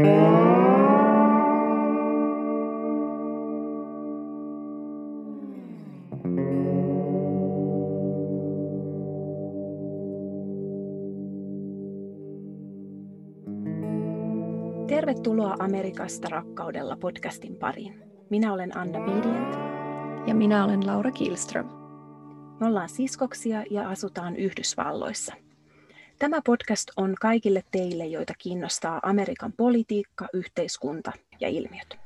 Tervetuloa Amerikasta rakkaudella podcastin pariin. Minä olen Anna Bidient. Ja minä olen Laura Kilström. Me ollaan siskoksia ja asutaan Yhdysvalloissa. Tämä podcast on kaikille teille, joita kiinnostaa Amerikan politiikka, yhteiskunta ja ilmiöt.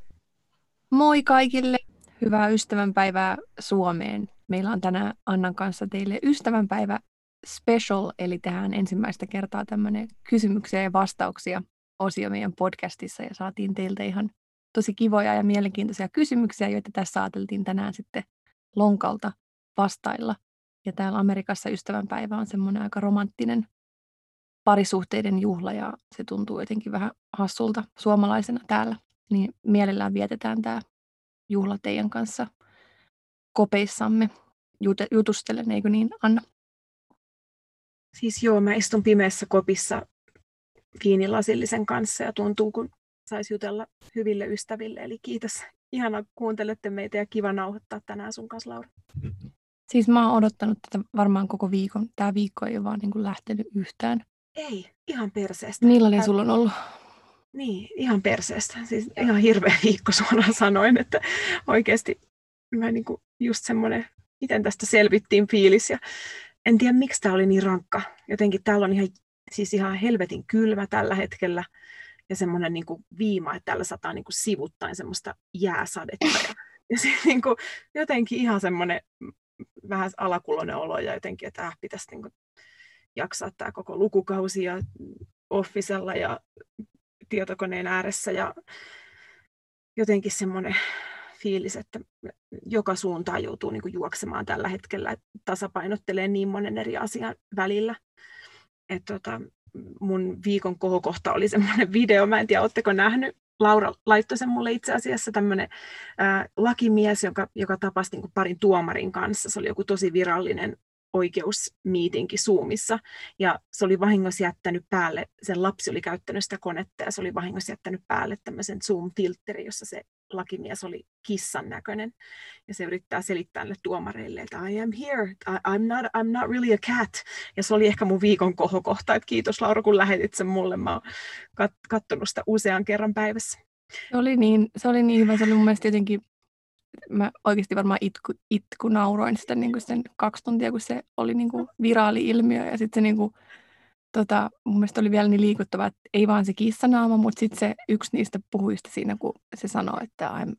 Moi kaikille! Hyvää ystävänpäivää Suomeen. Meillä on tänään Annan kanssa teille ystävänpäivä special, eli tähän ensimmäistä kertaa tämmöinen kysymyksiä ja vastauksia osio meidän podcastissa ja saatiin teiltä ihan tosi kivoja ja mielenkiintoisia kysymyksiä, joita tässä ajateltiin tänään sitten lonkalta vastailla. Ja täällä Amerikassa ystävänpäivä on semmoinen aika romanttinen parisuhteiden juhla ja se tuntuu jotenkin vähän hassulta suomalaisena täällä. Niin mielellään vietetään tämä juhla teidän kanssa kopeissamme jutustelen, eikö niin Anna? Siis joo, mä istun pimeässä kopissa viinilasillisen kanssa ja tuntuu, kun saisi jutella hyville ystäville. Eli kiitos. Ihana kuuntelette meitä ja kiva nauhoittaa tänään sun kanssa, Laura. Siis mä oon odottanut tätä varmaan koko viikon. Tämä viikko ei ole vaan niin kuin lähtenyt yhtään. Ei, ihan perseestä. Millainen Tää... sulla on ollut? Niin, ihan perseestä. Siis ihan hirveä viikko suoraan sanoin, että oikeasti mä niin kuin just semmoinen, miten tästä selvittiin fiilis. Ja en tiedä, miksi tämä oli niin rankka. Jotenkin täällä on ihan siis ihan helvetin kylmä tällä hetkellä ja semmoinen niin kuin viima, että täällä sataa niin kuin sivuttain semmoista jääsadetta. Ja, ja se, niin kuin, jotenkin ihan semmoinen vähän alakuloinen olo ja jotenkin, että äh, pitäisi niin kuin jaksaa tämä koko lukukausi ja offisella ja tietokoneen ääressä ja jotenkin semmoinen fiilis, että joka suuntaan joutuu niin juoksemaan tällä hetkellä, tasapainottelee niin monen eri asian välillä että tota, mun viikon kohokohta oli semmoinen video, mä en tiedä, oletteko nähnyt, Laura laittoi sen mulle itse asiassa tämmöinen lakimies, joka, joka tapasi niin parin tuomarin kanssa. Se oli joku tosi virallinen oikeusmiitinki Zoomissa, ja se oli vahingossa jättänyt päälle, sen lapsi oli käyttänyt sitä konetta, ja se oli vahingossa jättänyt päälle tämmöisen Zoom-filtteri, jossa se lakimies oli kissan näköinen. Ja se yrittää selittää näille tuomareille, että I am here, I, I'm, not, I'm not really a cat. Ja se oli ehkä mun viikon kohokohta, että kiitos Laura, kun lähetit sen mulle. Mä oon kat- kattonut sitä usean kerran päivässä. Se oli niin, se oli niin hyvä, se oli mun mielestä jotenkin mä oikeasti varmaan itku, itku nauroin sitä niin kuin sen kaksi tuntia, kun se oli niin kuin viraali-ilmiö ja sitten se niin kuin, tota, mun mielestä oli vielä niin liikuttava, että ei vaan se kissanaama, mutta sitten se yksi niistä puhuista siinä, kun se sanoi, että I'm,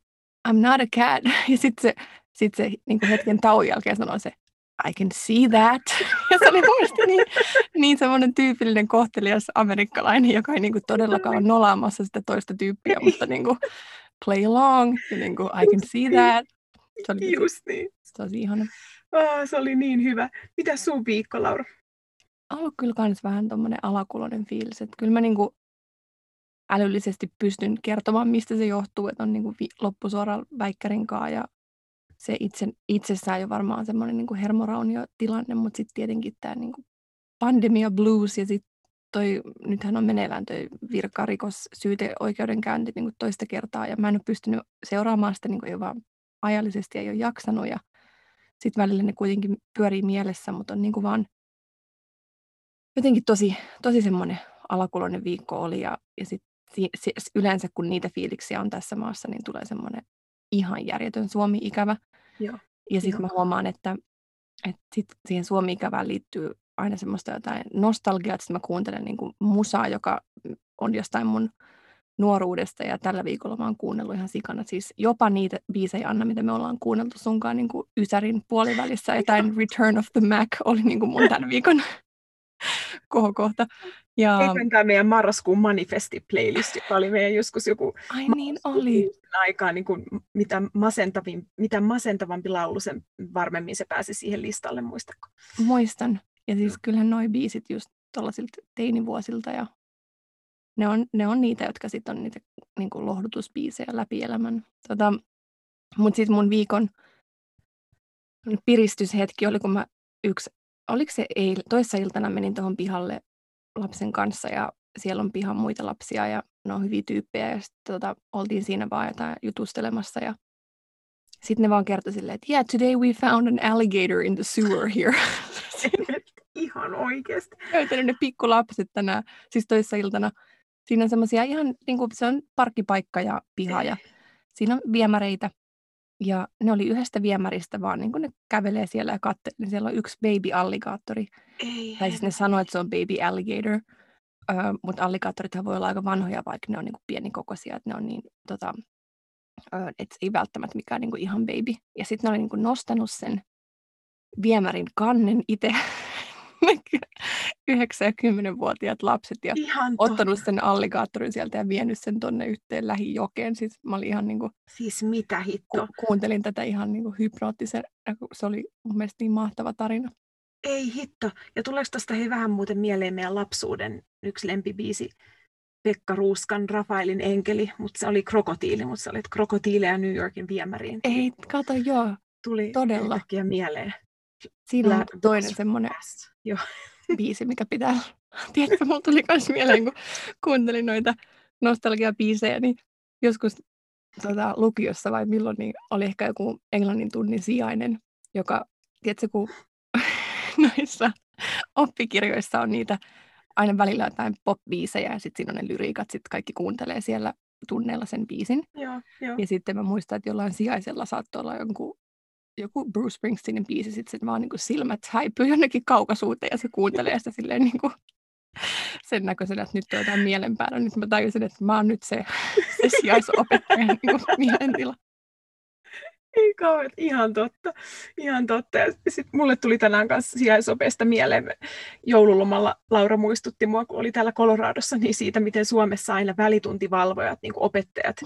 I'm not a cat. Ja sitten se, sit se niin kuin hetken tauon jälkeen sanoi se, I can see that. Ja se oli mun niin, niin semmoinen tyypillinen kohtelias amerikkalainen, joka ei niin kuin todellakaan ole nolaamassa sitä toista tyyppiä, mutta niin kuin play along. Ja niin kuin, I can see that. Se oli Just niin. Tosi ihana. Oh, se oli niin hyvä. Mitä sun viikko, Laura? ollut kyllä kans vähän tommonen alakuloinen fiilis. Että kyllä mä niinku älyllisesti pystyn kertomaan, mistä se johtuu, että on niinku vi- loppusuoraan väikkärin ja se itse, itsessään jo varmaan semmoinen niinku hermoraunio tilanne, mutta sitten tietenkin tämä niinku pandemia blues ja sitten toi, nythän on meneillään toi virkarikos syyteoikeudenkäynti niinku toista kertaa ja mä en ole pystynyt seuraamaan sitä niinku jo vaan ajallisesti ei ole jaksanut ja sitten välillä ne kuitenkin pyörii mielessä, mutta on niinku vaan jotenkin tosi, tosi semmoinen alakuloinen viikko oli ja, ja sit, si, si, yleensä kun niitä fiiliksiä on tässä maassa, niin tulee semmoinen ihan järjetön Suomi-ikävä. Joo. Ja sitten mä huomaan, että, että sit siihen Suomi-ikävään liittyy aina semmoista jotain nostalgiaa, että mä kuuntelen niin kuin musaa, joka on jostain mun nuoruudesta ja tällä viikolla mä oon kuunnellut ihan sikana. Siis jopa niitä biisejä, Anna, mitä me ollaan kuunneltu sunkaan niin kuin Ysärin puolivälissä. Jotain Return of the Mac oli niin kuin mun tämän viikon kohokohta. Ja... Eikö tämä meidän marraskuun manifesti-playlist, joka oli meidän joskus joku Ai niin oli. aikaa, niin kuin mitä, masentavin, mitä masentavampi laulu, sen varmemmin se pääsi siihen listalle, muistatko? Muistan. Ja siis kyllähän noi biisit just tuollaisilta teinivuosilta ja ne on, ne on niitä, jotka sitten on niitä niin kuin lohdutusbiisejä läpi elämän. Tota, Mutta sitten mun viikon piristyshetki oli, kun mä yksi oliko se eil, toissa iltana menin tuohon pihalle lapsen kanssa ja siellä on pihan muita lapsia ja ne on hyviä tyyppejä ja sitten tota, oltiin siinä vaan jotain jutustelemassa ja sitten ne vaan kertoi silleen, että yeah, today we found an alligator in the sewer here. ihan oikeasti. Löytänyt ne pikkulapset tänään, siis toissa iltana. Siinä on semmoisia ihan, niin kuin, se on parkkipaikka ja piha ja siinä on viemäreitä. Ja ne oli yhdestä viemäristä vaan, niin kuin ne kävelee siellä ja katselee, niin siellä on yksi baby alligaattori. Ei, tai siis ne sanoo, että se on baby alligator. Öö, mutta alligaattorithan voi olla aika vanhoja, vaikka ne on niin kuin pienikokoisia, että ne on niin, tota, öö, että ei välttämättä mikään niin kuin ihan baby. Ja sitten ne oli niin kuin nostanut sen viemärin kannen itse 9- ja 10-vuotiaat lapset ja ihan ottanut sen alligaattorin sieltä ja vienyt sen tonne yhteen lähijokeen. Siis mä olin ihan niin kuin, Siis mitä hitto? ku, kuuntelin tätä ihan niin kuin hypnoottisen, se oli mun mielestä niin mahtava tarina. Ei hitto. Ja tuleeko tuosta hei vähän muuten mieleen meidän lapsuuden yksi lempibiisi, Pekka Ruuskan Rafaelin enkeli, mutta se oli krokotiili, mutta se oli krokotiileja New Yorkin viemäriin. Ei, kato joo, Tuli todella. mieleen. Siinä on toinen semmoinen. Joo. biisi, mikä pitää... Tiedätkö, mulla tuli myös mieleen, kun kuuntelin noita nostalgiabiisejä, niin joskus tota, lukiossa vai milloin, niin oli ehkä joku englannin tunnin sijainen, joka, tiedätkö, kun noissa oppikirjoissa on niitä aina välillä jotain pop-biisejä ja sitten siinä on ne lyriikat, sitten kaikki kuuntelee siellä tunneilla sen biisin. Joo, joo. Ja sitten mä muistan, että jollain sijaisella saattoi olla jonkun, joku Bruce Springsteenin biisi, sitten se vaan niin silmät häipyy jonnekin kaukaisuuteen ja se kuuntelee sitä silleen niin kuin sen näköisenä, että nyt on jotain mielen päällä. Nyt mä tajusin, että mä oon nyt se, se sijaisopettajan niin mielentila. Ei kauhean, ihan totta. Ihan totta. Ja sit mulle tuli tänään kanssa sijaisopeesta mieleen. Joululomalla Laura muistutti mua, kun oli täällä Coloradossa, niin siitä, miten Suomessa aina välituntivalvojat, niin opettajat,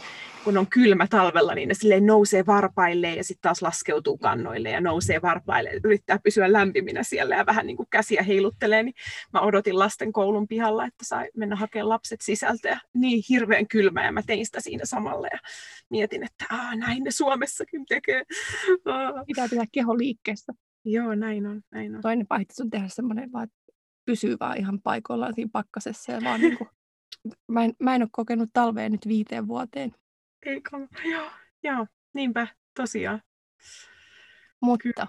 kun on kylmä talvella, niin ne silleen nousee varpailleen ja sitten taas laskeutuu kannoille ja nousee varpaille. Yrittää pysyä lämpiminä siellä ja vähän niin kuin käsiä heiluttelee. Niin mä odotin lasten koulun pihalla, että sai mennä hakemaan lapset sisältä. Ja niin hirveän kylmä ja mä tein sitä siinä samalla. Ja mietin, että näin ne Suomessakin tekee. Aa. Pitää pitää keho liikkeessä. Joo, näin on, näin on. Toinen vaihtoehto on tehdä semmoinen vaan, että pysyy vaan ihan paikallaan siinä pakkasessa. Ja vaan niin kuin, mä, en, mä en ole kokenut talvea nyt viiteen vuoteen. Ei. Joo, joo, niinpä, tosiaan. Mutta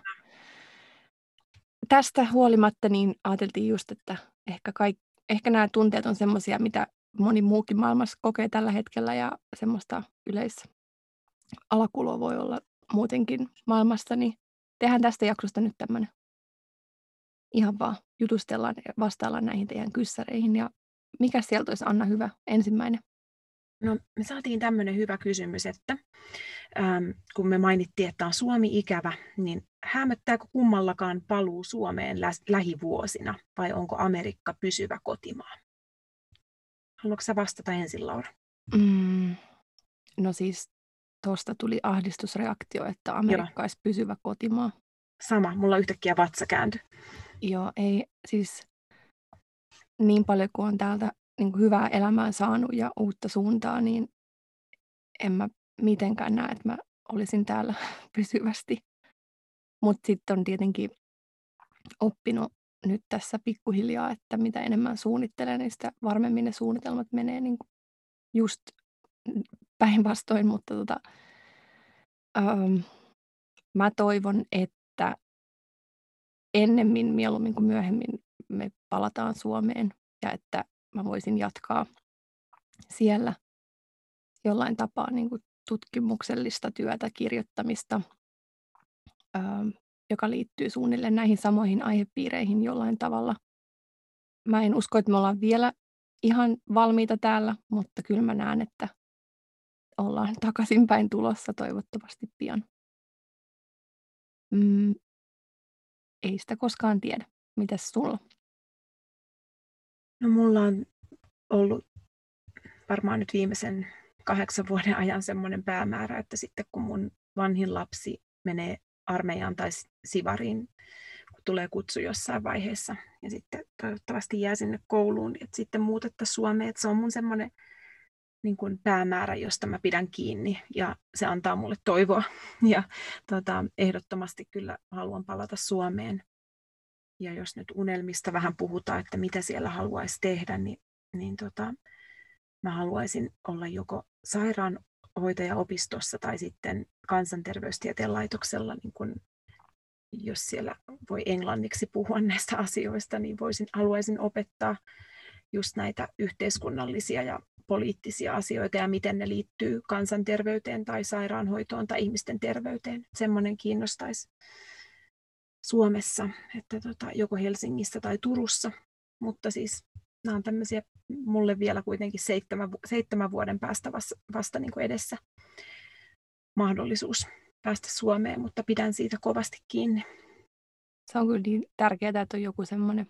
tästä huolimatta niin ajateltiin just, että ehkä, kaik, ehkä nämä tunteet on semmoisia, mitä moni muukin maailmassa kokee tällä hetkellä ja semmoista yleis alakuloa voi olla muutenkin maailmassa, niin tehdään tästä jaksosta nyt tämmöinen. Ihan vaan jutustellaan ja vastaillaan näihin teidän kyssäreihin. Ja mikä sieltä olisi Anna hyvä ensimmäinen? No, me saatiin tämmöinen hyvä kysymys, että äm, kun me mainittiin, että on Suomi ikävä, niin hämöttääkö kummallakaan paluu Suomeen lä- lähivuosina vai onko Amerikka pysyvä kotimaa? Haluatko sä vastata ensin, Laura? Mm, no siis tuosta tuli ahdistusreaktio, että Amerikka olisi pysyvä kotimaa. Sama, mulla yhtäkkiä vatsa kääntyi. Joo, ei siis niin paljon kuin on täältä niin kuin hyvää elämää saanut ja uutta suuntaa, niin en mä mitenkään näe, että mä olisin täällä pysyvästi. Mutta sitten on tietenkin oppinut nyt tässä pikkuhiljaa, että mitä enemmän suunnittelee, niin sitä varmemmin ne suunnitelmat menee niin kuin just päinvastoin, mutta tota, ähm, mä toivon, että ennemmin mieluummin kuin myöhemmin me palataan Suomeen ja että mä voisin jatkaa siellä jollain tapaa niin kuin tutkimuksellista työtä, kirjoittamista, ähm, joka liittyy suunnilleen näihin samoihin aihepiireihin jollain tavalla. Mä en usko, että me ollaan vielä ihan valmiita täällä, mutta kyllä mä näen, että ollaan takaisinpäin tulossa toivottavasti pian. Mm, ei sitä koskaan tiedä. Mitäs sulla? No mulla on ollut varmaan nyt viimeisen kahdeksan vuoden ajan semmoinen päämäärä, että sitten kun mun vanhin lapsi menee armeijaan tai sivariin, kun tulee kutsu jossain vaiheessa ja sitten toivottavasti jää sinne kouluun, että sitten muutettaisiin Suomeen, että se on mun semmoinen niin kuin päämäärä, josta mä pidän kiinni ja se antaa mulle toivoa. Ja tota, ehdottomasti kyllä haluan palata Suomeen. Ja jos nyt unelmista vähän puhutaan, että mitä siellä haluaisi tehdä, niin niin tota, mä haluaisin olla joko sairaanhoitajaopistossa tai sitten kansanterveystieteen laitoksella, niin kun, jos siellä voi englanniksi puhua näistä asioista, niin voisin, haluaisin opettaa just näitä yhteiskunnallisia ja poliittisia asioita ja miten ne liittyy kansanterveyteen tai sairaanhoitoon tai ihmisten terveyteen. Semmoinen kiinnostaisi Suomessa, että tota, joko Helsingissä tai Turussa. Mutta siis nämä on tämmöisiä mulle vielä kuitenkin seitsemän, seitsemän vuoden päästä vasta, vasta niin kuin edessä mahdollisuus päästä Suomeen, mutta pidän siitä kovasti kiinni. Se on kyllä niin tärkeää, että on joku semmoinen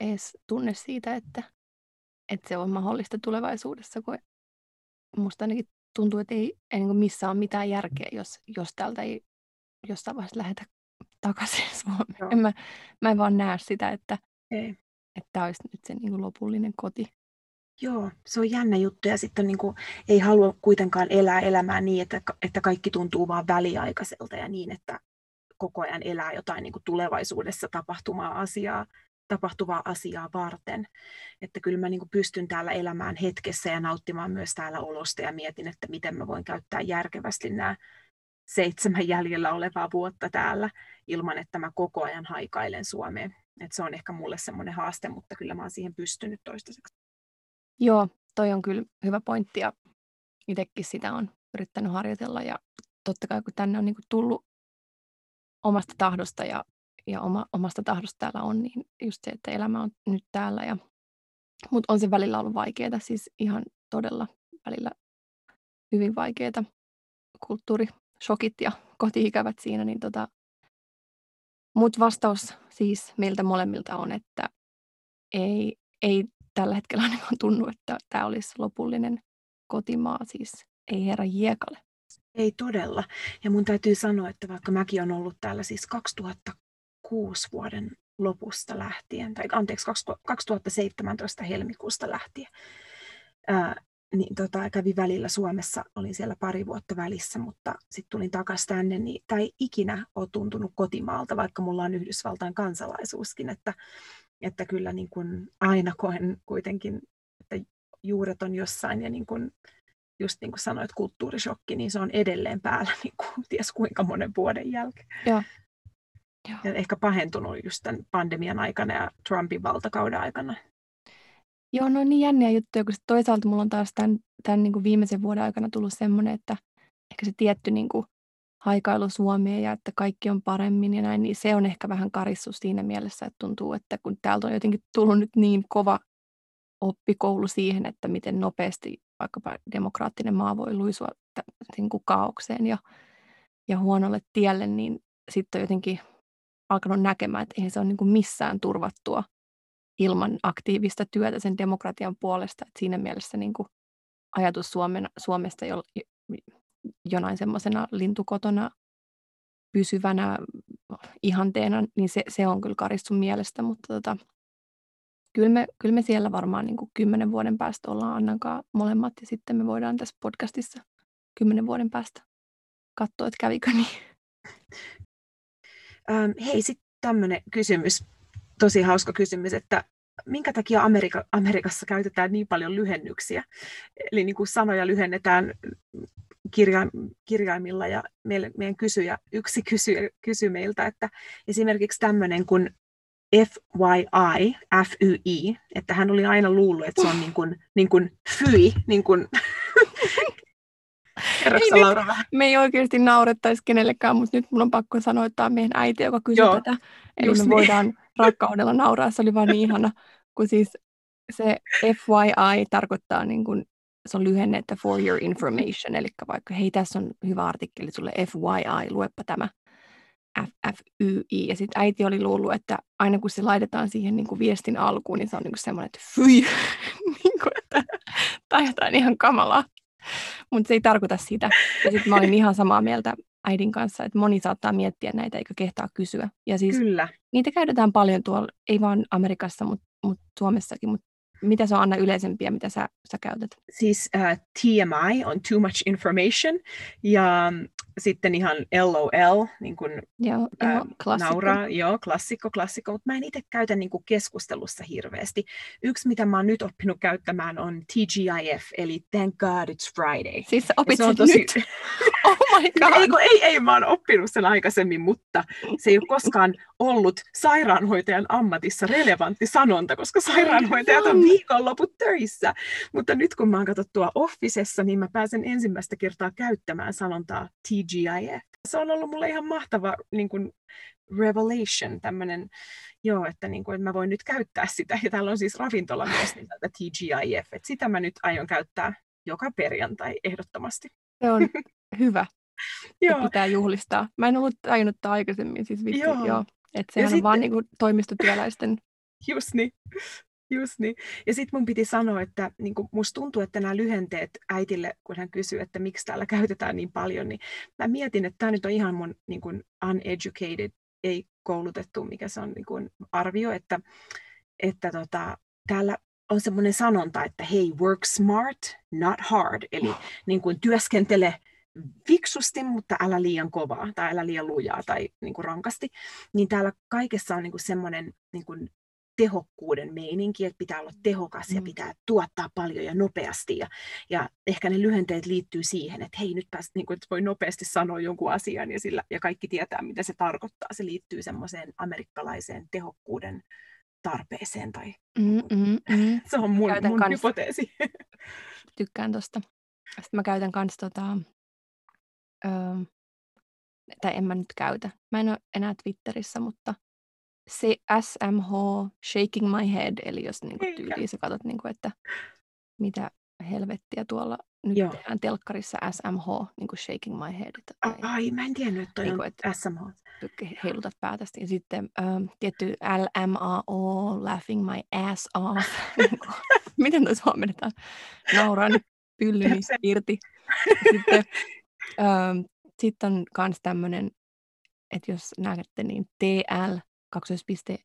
edes tunne siitä, että, että se on mahdollista tulevaisuudessa, kun musta ainakin tuntuu, että ei, ei niin missään ole mitään järkeä, jos, jos täältä ei jostain vaiheessa lähetä takaisin Suomeen. En mä, mä en vaan näe sitä, että, ei. että tämä olisi nyt se niin kuin lopullinen koti. Joo, se on jännä juttu ja sitten niin kuin, ei halua kuitenkaan elää elämää niin, että, että kaikki tuntuu vaan väliaikaiselta ja niin, että koko ajan elää jotain niin kuin tulevaisuudessa tapahtumaa asiaa, tapahtuvaa asiaa varten. Että kyllä mä niin pystyn täällä elämään hetkessä ja nauttimaan myös täällä olosta ja mietin, että miten mä voin käyttää järkevästi nämä seitsemän jäljellä olevaa vuotta täällä ilman, että mä koko ajan haikailen Suomeen. Et se on ehkä mulle semmoinen haaste, mutta kyllä mä oon siihen pystynyt toistaiseksi. Joo, toi on kyllä hyvä pointti ja itsekin sitä on yrittänyt harjoitella ja totta kai kun tänne on niin tullut omasta tahdosta ja, ja oma, omasta tahdosta täällä on, niin just se, että elämä on nyt täällä. Ja, mutta on se välillä ollut vaikeaa, siis ihan todella välillä hyvin vaikeaa kulttuurishokit ja kotiikävät siinä, niin tota, mutta vastaus siis meiltä molemmilta on, että ei, ei tällä hetkellä ainakaan tunnu, että tämä olisi lopullinen kotimaa, siis ei herra Jiekalle. Ei todella. Ja mun täytyy sanoa, että vaikka mäkin olen ollut täällä siis 2006 vuoden lopusta lähtien, tai anteeksi, 2017 helmikuusta lähtien, ää, niin tota, kävi välillä Suomessa, olin siellä pari vuotta välissä, mutta sitten tulin takaisin tänne, niin tämä ei ikinä ole tuntunut kotimaalta, vaikka mulla on Yhdysvaltain kansalaisuuskin, että, että kyllä niin kuin aina koen kuitenkin, että juuret on jossain ja niin kuin, just niin kuin sanoit, kulttuurishokki, niin se on edelleen päällä niin kuin, ties kuinka monen vuoden jälkeen. Joo. Ja ehkä pahentunut just tämän pandemian aikana ja Trumpin valtakauden aikana. Joo, no niin jänniä juttuja, kun toisaalta mulla on taas tämän, tämän niin kuin viimeisen vuoden aikana tullut semmoinen, että ehkä se tietty niin kuin haikailu Suomeen ja että kaikki on paremmin ja näin, niin se on ehkä vähän karissu siinä mielessä, että tuntuu, että kun täältä on jotenkin tullut nyt niin kova oppikoulu siihen, että miten nopeasti vaikkapa demokraattinen maa voi luisua niin kuin kaaukseen ja, ja huonolle tielle, niin sitten on jotenkin alkanut näkemään, että eihän se ole niin kuin missään turvattua ilman aktiivista työtä sen demokratian puolesta. Että siinä mielessä niin kuin ajatus Suomen, Suomesta jo, jonain semmoisena lintukotona pysyvänä ihanteena, niin se, se on kyllä karistun mielestä, mutta tota, kyllä, me, kyllä me siellä varmaan niin kuin kymmenen vuoden päästä ollaan Annankaan molemmat ja sitten me voidaan tässä podcastissa kymmenen vuoden päästä katsoa, että kävikö niin. Ähm, hei, sitten tämmöinen kysymys tosi hauska kysymys, että minkä takia Amerika, Amerikassa käytetään niin paljon lyhennyksiä? Eli niin kuin sanoja lyhennetään kirja, kirjaimilla ja meille, meidän kysyjä, yksi kysyjä kysyi meiltä, että esimerkiksi tämmöinen kuin FYI, FYI, että hän oli aina luullut, että se on niin kuin, niin kuin FYI, niin kuin ei Laura vähän? Me ei oikeasti naurettaisi kenellekään, mutta nyt mun on pakko sanoa, että tämä on meidän äiti, joka kysyy Joo, tätä. Eli me niin. voidaan rakkaudella nauraa, se oli vaan niin ihana, kun siis se FYI tarkoittaa niin kuin, se on lyhenne, että for your information, eli vaikka hei tässä on hyvä artikkeli sulle FYI, luepa tämä FFYI. Ja sitten äiti oli luullut, että aina kun se laitetaan siihen niin kuin viestin alkuun, niin se on niin kuin semmoinen, että fyi, niin kuin, että, tai jotain ihan kamalaa. Mutta se ei tarkoita sitä. Ja sitten mä olin ihan samaa mieltä äidin kanssa, että moni saattaa miettiä näitä eikä kehtaa kysyä. Ja siis Kyllä. niitä käytetään paljon tuolla, ei vaan Amerikassa, mutta mut Suomessakin, mutta mitä se on Anna yleisempiä, mitä sä, sä käytät? Siis uh, äh, TMI on too much information ja sitten ihan LOL, niin kuin, joo, ää, joo, klassikko. nauraa, joo, klassikko, klassikko, mutta mä en itse käytä niin kuin keskustelussa hirveästi. Yksi, mitä mä oon nyt oppinut käyttämään, on TGIF, eli Thank God It's Friday. Siis opit sen tosi... nyt? oh my God. ei, ei, ei, mä oon oppinut sen aikaisemmin, mutta se ei ole koskaan ollut sairaanhoitajan ammatissa relevantti sanonta, koska sairaanhoitajat on viikonloput töissä. Mutta nyt kun mä oon katsottua Officessa, niin mä pääsen ensimmäistä kertaa käyttämään sanontaa TGIF. Se on ollut mulle ihan mahtava niin kuin revelation, tämmöinen, joo, että, niin kuin, että mä voin nyt käyttää sitä. Ja täällä on siis ravintola myös TGIF, että sitä mä nyt aion käyttää joka perjantai ehdottomasti. Se on hyvä. joo. pitää juhlistaa. Mä en ollut tajunnut aikaisemmin, siis vitsi, joo. joo. Että sehän ja on sitten... vaan niin kuin toimistotyöläisten Just niin. Just niin. Ja sitten mun piti sanoa, että niin musta tuntuu, että nämä lyhenteet äitille, kun hän kysyy, että miksi täällä käytetään niin paljon, niin mä mietin, että tämä nyt on ihan mun niin kuin uneducated, ei koulutettu, mikä se on niin kuin arvio, että, että tota, täällä on semmoinen sanonta, että hei, work smart, not hard, eli niin kuin työskentele fiksusti, mutta älä liian kovaa tai älä liian lujaa tai niin kuin rankasti, niin täällä kaikessa on niin kuin semmoinen niin kuin tehokkuuden meininki, että pitää olla tehokas ja mm. pitää tuottaa paljon ja nopeasti. Ja, ja ehkä ne lyhenteet liittyy siihen, että hei, nyt pääst, niin kuin, että voi nopeasti sanoa jonkun asian ja, sillä, ja kaikki tietää, mitä se tarkoittaa. Se liittyy semmoiseen amerikkalaiseen tehokkuuden tarpeeseen. Tai, mm, mm, mm. Se on mun, mun kans, hypoteesi. Tykkään tosta. Sitten mä käytän kans tota, öö, tai en mä nyt käytä. Mä en ole enää Twitterissä, mutta se SMH, shaking my head, eli jos niin kuin tyyliin sä katsot, niin kuin, että mitä helvettiä tuolla nyt Joo. tehdään telkkarissa SMH, niin kuin shaking my head. Tai, Ai, mä en tiennyt, että toi niin kuin, että SMH. Heilutat päätästi. Ja sitten ähm, tietty LMAO, laughing my ass off. Niin miten toi suomennetaan? Nauran pyllyni irti. Sitten ähm, sit on myös tämmöinen, että jos näette, niin TL kaksoispiste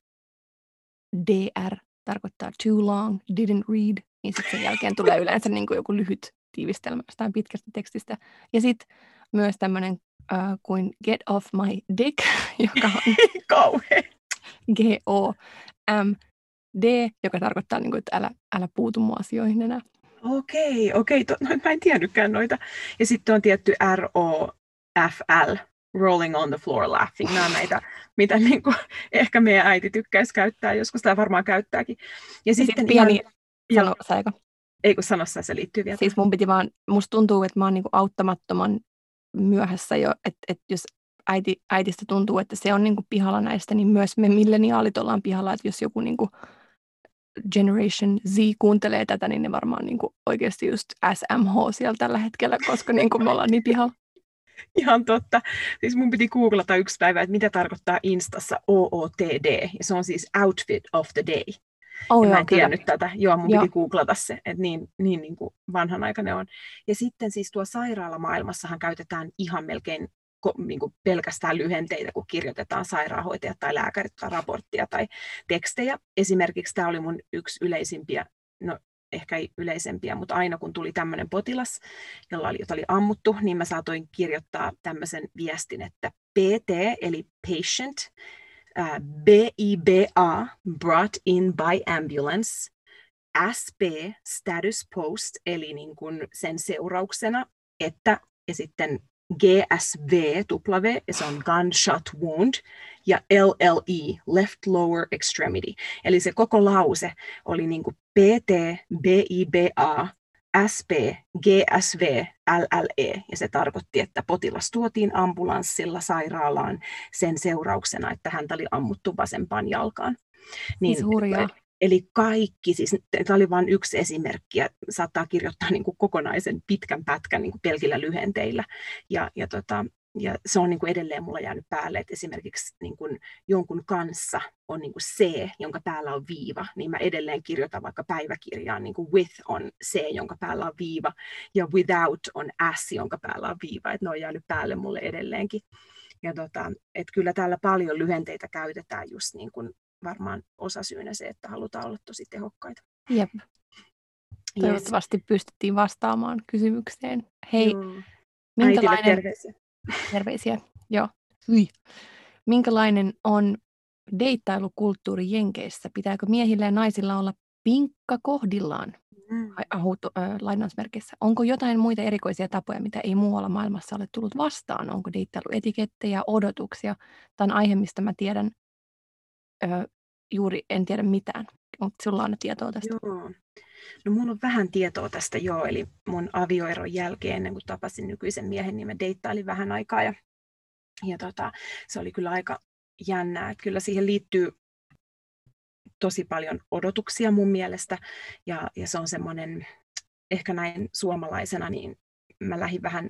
DR tarkoittaa too long, didn't read, niin sitten sen jälkeen tulee yleensä niin kuin joku lyhyt tiivistelmä jostain pitkästä tekstistä. Ja sitten myös tämmöinen uh, kuin get off my dick, joka on kauhean. G-O-M-D, joka tarkoittaa, niin kuin, että älä, älä puutu mun asioihin enää. Okei, okei. To, no, mä en tiennytkään noita. Ja sitten on tietty R-O-F-L, rolling on the floor laughing, nämä näitä, mitä niin kuin, ehkä meidän äiti tykkäisi käyttää, joskus tämä varmaan käyttääkin. Ja, ja sitten pieni, ihan, sano, saiko? Ei kun sano se liittyy vielä. Siis mun piti vaan, musta tuntuu, että mä oon niin kuin auttamattoman myöhässä jo, että, että jos äiti, äitistä tuntuu, että se on niin kuin pihalla näistä, niin myös me milleniaalit ollaan pihalla, että jos joku niin kuin Generation Z kuuntelee tätä, niin ne varmaan niin kuin oikeasti just SMH siellä tällä hetkellä, koska niin kuin me ollaan niin pihalla. Ihan totta. Siis mun piti googlata yksi päivä, että mitä tarkoittaa Instassa OOTD, ja se on siis Outfit of the Day. Oh, ja mä en tiennyt tätä. Joo, mun joo. piti googlata se, että niin, niin, niin kuin vanhanaikainen on. Ja sitten siis tuo sairaalamaailmassahan käytetään ihan melkein niin kuin pelkästään lyhenteitä, kun kirjoitetaan sairaanhoitajat tai lääkärit tai raporttia tai tekstejä. Esimerkiksi tämä oli mun yksi yleisimpiä, no ehkä ei yleisempiä, mutta aina kun tuli tämmöinen potilas, jolla oli, jota oli ammuttu, niin mä saatoin kirjoittaa tämmöisen viestin, että PT, eli patient, uh, BIBA, brought in by ambulance, SP, status post, eli niin kuin sen seurauksena, että, ja sitten GSV, W, se on gunshot wound, ja LLE, left lower extremity. Eli se koko lause oli niin kuin PT, BIBA, SP, GSV, LLE, ja se tarkoitti, että potilas tuotiin ambulanssilla sairaalaan sen seurauksena, että häntä oli ammuttu vasempaan jalkaan. Niin, siis Eli kaikki, siis tämä oli vain yksi esimerkki, ja saattaa kirjoittaa niin kuin kokonaisen pitkän pätkän niin kuin pelkillä lyhenteillä. Ja, ja, tota, ja se on niin kuin edelleen mulla jäänyt päälle, että esimerkiksi niin kuin jonkun kanssa on niin kuin C, jonka päällä on viiva, niin mä edelleen kirjoitan vaikka päiväkirjaan niin kuin with on C, jonka päällä on viiva, ja without on S, jonka päällä on viiva, että ne on jäänyt päälle mulle edelleenkin. Ja tota, että kyllä täällä paljon lyhenteitä käytetään just niin kuin varmaan osasyynä se, että halutaan olla tosi tehokkaita. Jep. Toivottavasti yes. pystyttiin vastaamaan kysymykseen. Hei, Joo. minkälainen... terveisiä. Terveisiä, joo. Hyi. Minkälainen on deittailukulttuuri Jenkeissä? Pitääkö miehillä ja naisilla olla pinkka kohdillaan? Mm. Ahutu, äh, lainausmerkissä. Onko jotain muita erikoisia tapoja, mitä ei muualla maailmassa ole tullut vastaan? Onko deittailuetikettejä, odotuksia? Tämä on aihe, mistä mä tiedän äh, juuri, en tiedä mitään. Onko sulla on tietoa tästä? Joo. No mulla on vähän tietoa tästä joo, eli mun avioeron jälkeen, ennen kuin tapasin nykyisen miehen, niin mä deittailin vähän aikaa ja, ja tota, se oli kyllä aika jännää. Kyllä siihen liittyy tosi paljon odotuksia mun mielestä ja, ja se on semmoinen, ehkä näin suomalaisena, niin mä lähdin vähän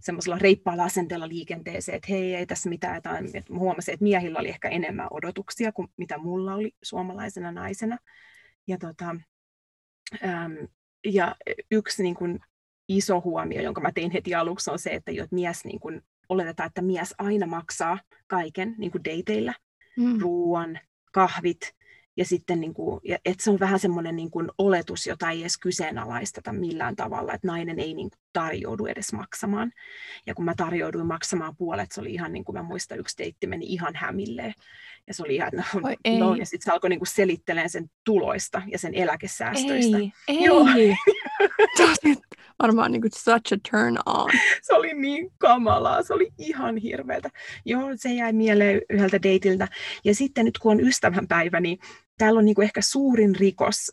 semmoisella reippaalla asenteella liikenteeseen, että hei, ei tässä mitään. Jotain. Mä huomasin, että miehillä oli ehkä enemmän odotuksia kuin mitä mulla oli suomalaisena naisena. Ja, tota, äm, ja yksi niin kuin, iso huomio, jonka mä tein heti aluksi, on se, että jo, että mies niin kuin, oletetaan, että mies aina maksaa kaiken niin kuin dateilla, mm. ruoan, kahvit, ja sitten niin kuin, ja, että se on vähän semmoinen niin kuin oletus, jota ei edes kyseenalaisteta millään tavalla, että nainen ei niin kuin tarjoudu edes maksamaan. Ja kun mä tarjouduin maksamaan puolet, se oli ihan niin kuin mä muistan, yksi deitti meni ihan hämilleen. Ja se oli ihan, no, Oi, no ja sitten se alkoi niin kuin selittelemään sen tuloista ja sen eläkesäästöistä. Ei, ei. Joo. varmaan niin kuin such a turn on. Se oli niin kamalaa, se oli ihan hirveältä. Joo, se jäi mieleen yhdeltä deitiltä. Ja sitten nyt kun on ystävänpäivä, niin täällä on niin kuin ehkä suurin rikos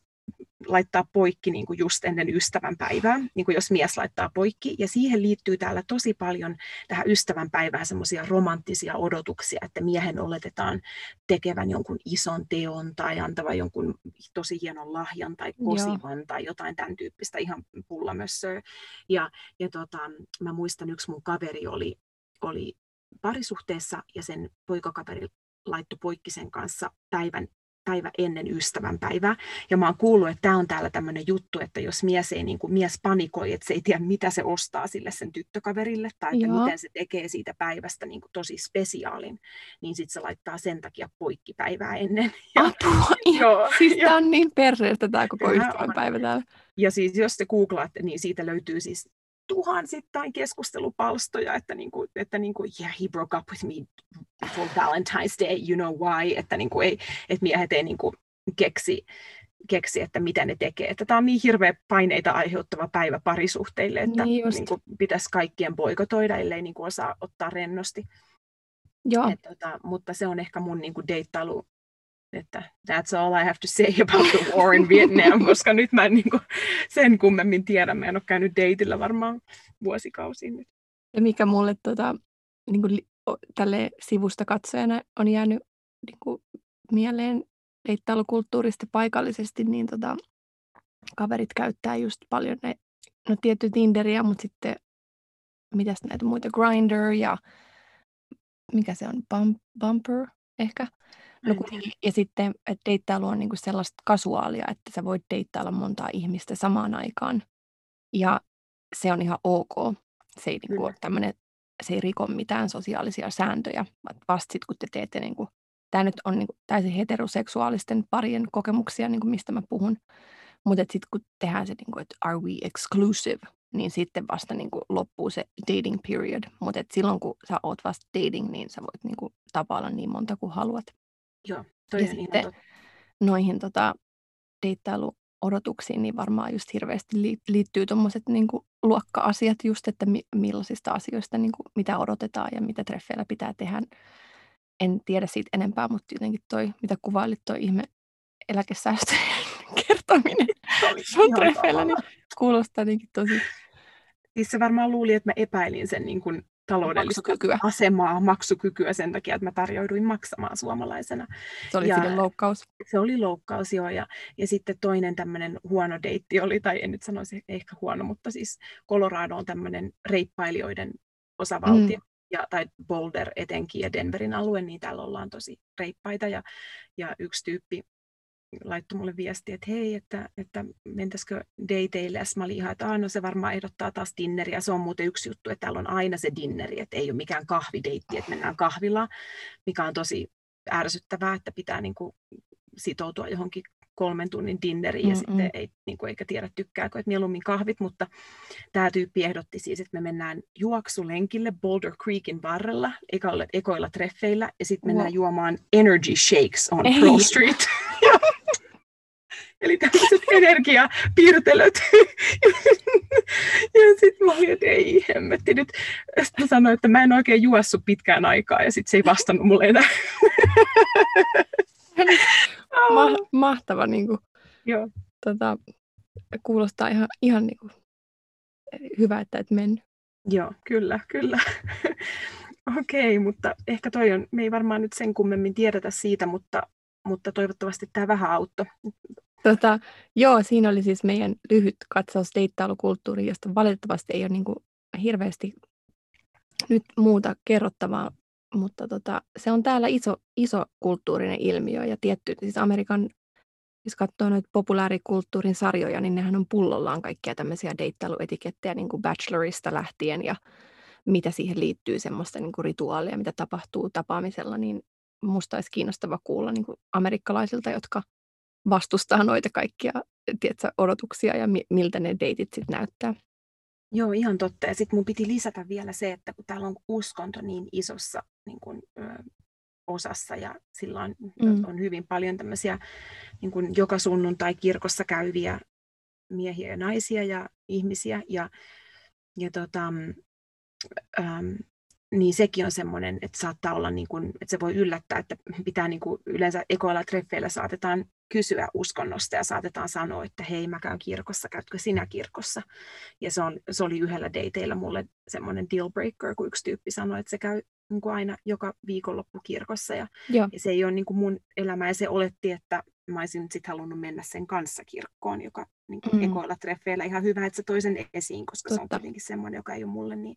laittaa poikki niin kuin just ennen ystävän päivää, niin kuin jos mies laittaa poikki. Ja siihen liittyy täällä tosi paljon tähän ystävän päivään semmoisia romanttisia odotuksia, että miehen oletetaan tekevän jonkun ison teon tai antavan jonkun tosi hienon lahjan tai kosivan Joo. tai jotain tämän tyyppistä ihan pullamössöä. Ja, ja tota, mä muistan, yksi mun kaveri oli, oli parisuhteessa ja sen poikakaveri laittoi poikki sen kanssa päivän päivä ennen ystävänpäivää. Ja mä oon kuullut, että tämä on täällä tämmöinen juttu, että jos mies ei niin kuin, mies panikoi, että se ei tiedä, mitä se ostaa sille sen tyttökaverille, tai että Joo. miten se tekee siitä päivästä niin kuin, tosi spesiaalin, niin sitten se laittaa sen takia poikki päivää ennen. Ja, Apua, joo, siis tämä on niin perseestä tämä koko ystävänpäivä täällä. Ja siis jos te googlaatte, niin siitä löytyy siis tuhansittain keskustelupalstoja, että, niin kuin, että niin kuin, yeah, he broke up with me for Valentine's Day, you know why, että, niin kuin ei, että miehet ei niin kuin, keksi, keksi, että mitä ne tekee. Että tämä on niin hirveä paineita aiheuttava päivä parisuhteille, että niin niin kuin, pitäisi kaikkien boikotoida, ellei niin kuin, osaa ottaa rennosti. Joo. Et, tota, mutta se on ehkä mun niin kuin, deittailu että that's all I have to say about the war in Vietnam, koska nyt mä en niin kuin sen kummemmin tiedä. Mä en ole käynyt dateilla varmaan vuosikausiin nyt. Ja mikä mulle tota, niin kuin, tälle sivusta katsojana on jäänyt niin kuin, mieleen deittailukulttuurista paikallisesti, niin tota, kaverit käyttää just paljon ne, no tietty Tinderia, mutta sitten mitäs näitä muita, Grinder ja mikä se on, Bump, Bumper ehkä. No kuitenkin, ja sitten, että deittailu on niinku sellaista kasuaalia, että sä voit deittailla montaa ihmistä samaan aikaan. Ja se on ihan ok. Se ei, niinku, tämmönen, se ei riko mitään sosiaalisia sääntöjä, vasta sitten kun te teette, niinku, tämä nyt on niinku täysin heteroseksuaalisten parien kokemuksia, niinku mistä mä puhun. Mutta sitten kun tehdään se, niinku, että are we exclusive, niin sitten vasta niinku loppuu se dating period. Mutta silloin kun sä oot vasta dating, niin sä voit niinku tapailla niin monta kuin haluat. Joo, toi ja sitten ihan noihin tota, deittailuodotuksiin, niin varmaan just hirveästi liittyy tuommoiset niin luokka-asiat just, että mi- millaisista asioista, niin kuin, mitä odotetaan ja mitä treffeillä pitää tehdä. En tiedä siitä enempää, mutta jotenkin toi, mitä kuvailit, toi ihme eläkesäästöjen kertominen sun treffeillä, niin kuulostaa jotenkin tosi... Siis se varmaan luuli, että mä epäilin sen niin kuin taloudellista maksukykyä. asemaa, maksukykyä sen takia, että mä tarjouduin maksamaan suomalaisena. Se oli ja loukkaus. Se oli loukkaus, joo. Ja, ja sitten toinen tämmöinen huono deitti oli, tai en nyt sanoisi ehkä huono, mutta siis Colorado on tämmöinen reippailijoiden osavaltio. Mm. Ja, tai Boulder etenkin ja Denverin alue, niin täällä ollaan tosi reippaita. Ja, ja yksi tyyppi laittoi mulle viesti, että hei, että, että mentäisikö dateille. Ja mä olin ihan, että no se varmaan ehdottaa taas dinneriä. Se on muuten yksi juttu, että täällä on aina se dinneri, että ei ole mikään kahvideitti, että mennään kahvilaan, mikä on tosi ärsyttävää, että pitää niin kuin sitoutua johonkin kolmen tunnin dinneriin ja Mm-mm. sitten ei, niin kuin, eikä tiedä tykkääkö, että mieluummin kahvit, mutta tämä tyyppi ehdotti siis, että me mennään juoksulenkille Boulder Creekin varrella ekoilla, ekoilla treffeillä ja sitten mennään wow. juomaan energy shakes on ei. Pearl Street. Eli tämmöiset energiapiirtelöt. ja sitten mä olin, että ei hemmetti nyt. Sitten mä sanoin, että mä en oikein juossut pitkään aikaa ja sitten se ei vastannut mulle enää. Ma- mahtava. Niin kuin, Joo. Tota, kuulostaa ihan, ihan niin kuin, hyvä, että et mennyt. Joo, kyllä, kyllä. Okei, okay, mutta ehkä toi on, me ei varmaan nyt sen kummemmin tiedetä siitä, mutta, mutta toivottavasti tämä vähän auttoi. Tota, joo, siinä oli siis meidän lyhyt katsaus deittailukulttuuriin, josta valitettavasti ei ole niin kuin hirveästi nyt muuta kerrottavaa, mutta tota, se on täällä iso, iso kulttuurinen ilmiö ja tietty, siis Amerikan, jos katsoo noita populaarikulttuurin sarjoja, niin nehän on pullollaan kaikkia tämmöisiä deittailuetikettejä niin kuin Bachelorista lähtien ja mitä siihen liittyy semmoista niin kuin rituaalia, mitä tapahtuu tapaamisella, niin musta olisi kiinnostava kuulla niin kuin amerikkalaisilta, jotka vastustaa noita kaikkia tiedätkö, odotuksia ja mi- miltä ne deitit sitten näyttää. Joo, ihan totta. Ja sitten mun piti lisätä vielä se, että kun täällä on uskonto niin isossa niin kun, ö, osassa ja sillä on, mm. on hyvin paljon tämmöisiä niin kun joka sunnuntai kirkossa käyviä miehiä ja naisia ja ihmisiä. Ja, ja tota, äm, niin sekin on semmoinen, että saattaa olla, niin kuin, että se voi yllättää, että pitää niin yleensä ekoilla treffeillä saatetaan kysyä uskonnosta ja saatetaan sanoa, että hei mä käyn kirkossa, käytkö sinä kirkossa? Ja se, on, se oli yhdellä dateilla mulle semmoinen deal breaker, kun yksi tyyppi sanoi, että se käy niin kuin aina joka viikonloppu kirkossa ja, ja se ei ole niin kuin mun elämä ja se oletti, että mä olisin sitten halunnut mennä sen kanssa kirkkoon, joka niin kuin mm. ekoilla treffeillä ihan hyvä, että se toisen esiin, koska Totta. se on kuitenkin semmoinen, joka ei ole mulle niin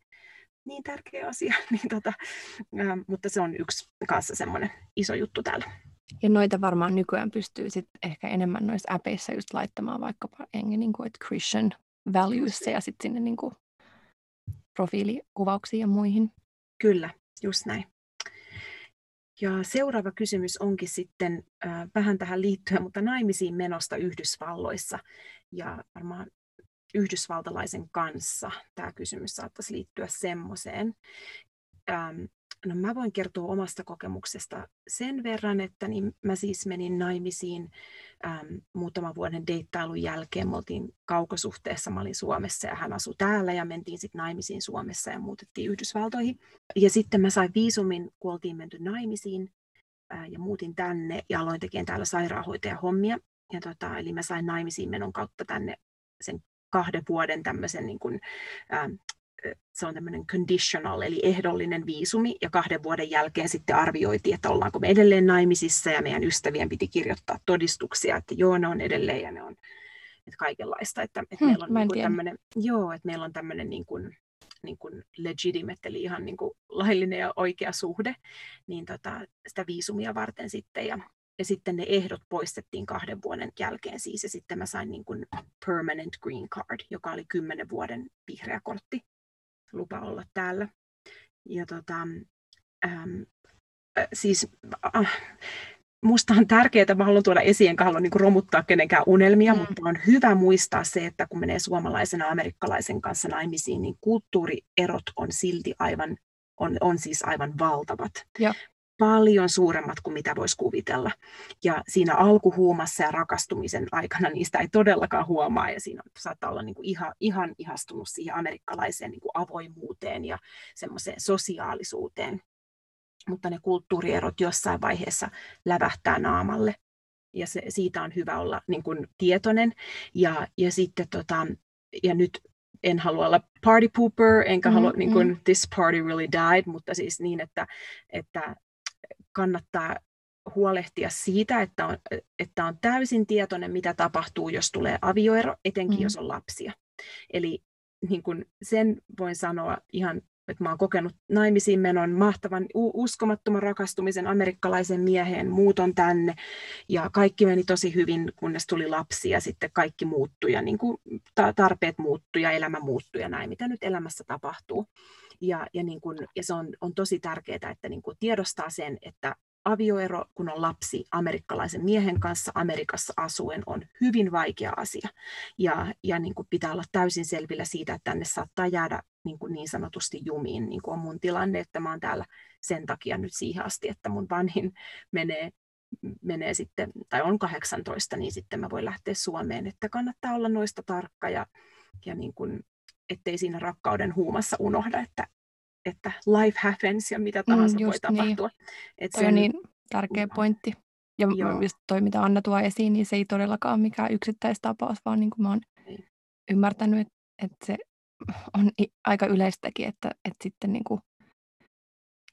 niin tärkeä asia, niin tota, ää, mutta se on yksi kanssa semmoinen iso juttu täällä. Ja noita varmaan nykyään pystyy sit ehkä enemmän noissa äpeissä just laittamaan vaikkapa engen, niin kuin, Christian values ja sitten sinne niin kuin, profiilikuvauksiin ja muihin. Kyllä, just näin. Ja seuraava kysymys onkin sitten äh, vähän tähän liittyen, mutta naimisiin menosta Yhdysvalloissa. Ja varmaan yhdysvaltalaisen kanssa tämä kysymys saattaisi liittyä semmoiseen. Ähm, no mä voin kertoa omasta kokemuksesta sen verran, että niin mä siis menin naimisiin ähm, muutaman vuoden deittailun jälkeen. Me oltiin kaukosuhteessa, mä olin Suomessa ja hän asui täällä ja mentiin sitten naimisiin Suomessa ja muutettiin Yhdysvaltoihin. Ja sitten mä sain viisumin, kun oltiin menty naimisiin äh, ja muutin tänne ja aloin tekemään täällä sairaanhoitajahommia. Ja tota, eli mä sain naimisiin menon kautta tänne sen kahden vuoden tämmöisen niin kuin, ää, se on tämmöinen conditional, eli ehdollinen viisumi, ja kahden vuoden jälkeen sitten arvioitiin, että ollaanko me edelleen naimisissa, ja meidän ystävien piti kirjoittaa todistuksia, että joo, ne on edelleen, ja ne on että kaikenlaista, että, että hmm, meillä on niin tämmöinen, joo, että meillä on tämmöinen niin kuin, niin kuin legitimate, eli ihan niin kuin laillinen ja oikea suhde, niin tota, sitä viisumia varten sitten, ja ja sitten ne ehdot poistettiin kahden vuoden jälkeen siis, ja sitten mä sain niin kuin permanent green card, joka oli kymmenen vuoden vihreä kortti, lupa olla täällä. Ja tota, ähm, äh, siis äh, musta on tärkeää, mä haluan tuoda esiin, enkä halua niin kuin romuttaa kenenkään unelmia, mm. mutta on hyvä muistaa se, että kun menee suomalaisen ja amerikkalaisen kanssa naimisiin, niin kulttuurierot on silti aivan on, on siis aivan valtavat. Ja paljon suuremmat kuin mitä voisi kuvitella. Ja siinä alkuhuumassa ja rakastumisen aikana niistä ei todellakaan huomaa, ja siinä saattaa olla niin kuin ihan, ihan ihastunut siihen amerikkalaiseen niin kuin avoimuuteen ja semmoiseen sosiaalisuuteen. Mutta ne kulttuurierot jossain vaiheessa lävähtää naamalle, ja se, siitä on hyvä olla niin kuin tietoinen. Ja, ja sitten tota, ja nyt en halua olla party pooper, enkä mm, halua, niin kuin, mm. this party really died, mutta siis niin, että, että kannattaa huolehtia siitä, että on, että on täysin tietoinen, mitä tapahtuu, jos tulee avioero, etenkin mm. jos on lapsia. Eli niin kuin sen voin sanoa ihan, että mä oon kokenut naimisiin menon mahtavan, uskomattoman rakastumisen amerikkalaisen mieheen, muuton tänne, ja kaikki meni tosi hyvin, kunnes tuli lapsi, ja sitten kaikki muuttui, ja niin kuin tarpeet muuttui, ja elämä muuttui, ja näin, mitä nyt elämässä tapahtuu. Ja, ja, niin kun, ja se on, on tosi tärkeää, että niin kun tiedostaa sen, että avioero, kun on lapsi amerikkalaisen miehen kanssa Amerikassa asuen, on hyvin vaikea asia. Ja, ja niin kuin pitää olla täysin selvillä siitä, että tänne saattaa jäädä niin, kuin niin sanotusti jumiin, niin kuin on mun tilanne, että mä oon täällä sen takia nyt siihen asti, että mun vanhin menee menee sitten, tai on 18, niin sitten mä voin lähteä Suomeen, että kannattaa olla noista tarkka ja, ja niin kuin, ettei siinä rakkauden huumassa unohda, että, että life happens ja mitä mm, tahansa mm, voi niin. tapahtua. Et sen, on niin tärkeä pointti. Ja joo. just toi, mitä Anna tuo esiin, niin se ei todellakaan ole mikään yksittäistapaus, vaan niin kuin mä oon ei. ymmärtänyt, että, että se on aika yleistäkin, että, että sitten niin kuin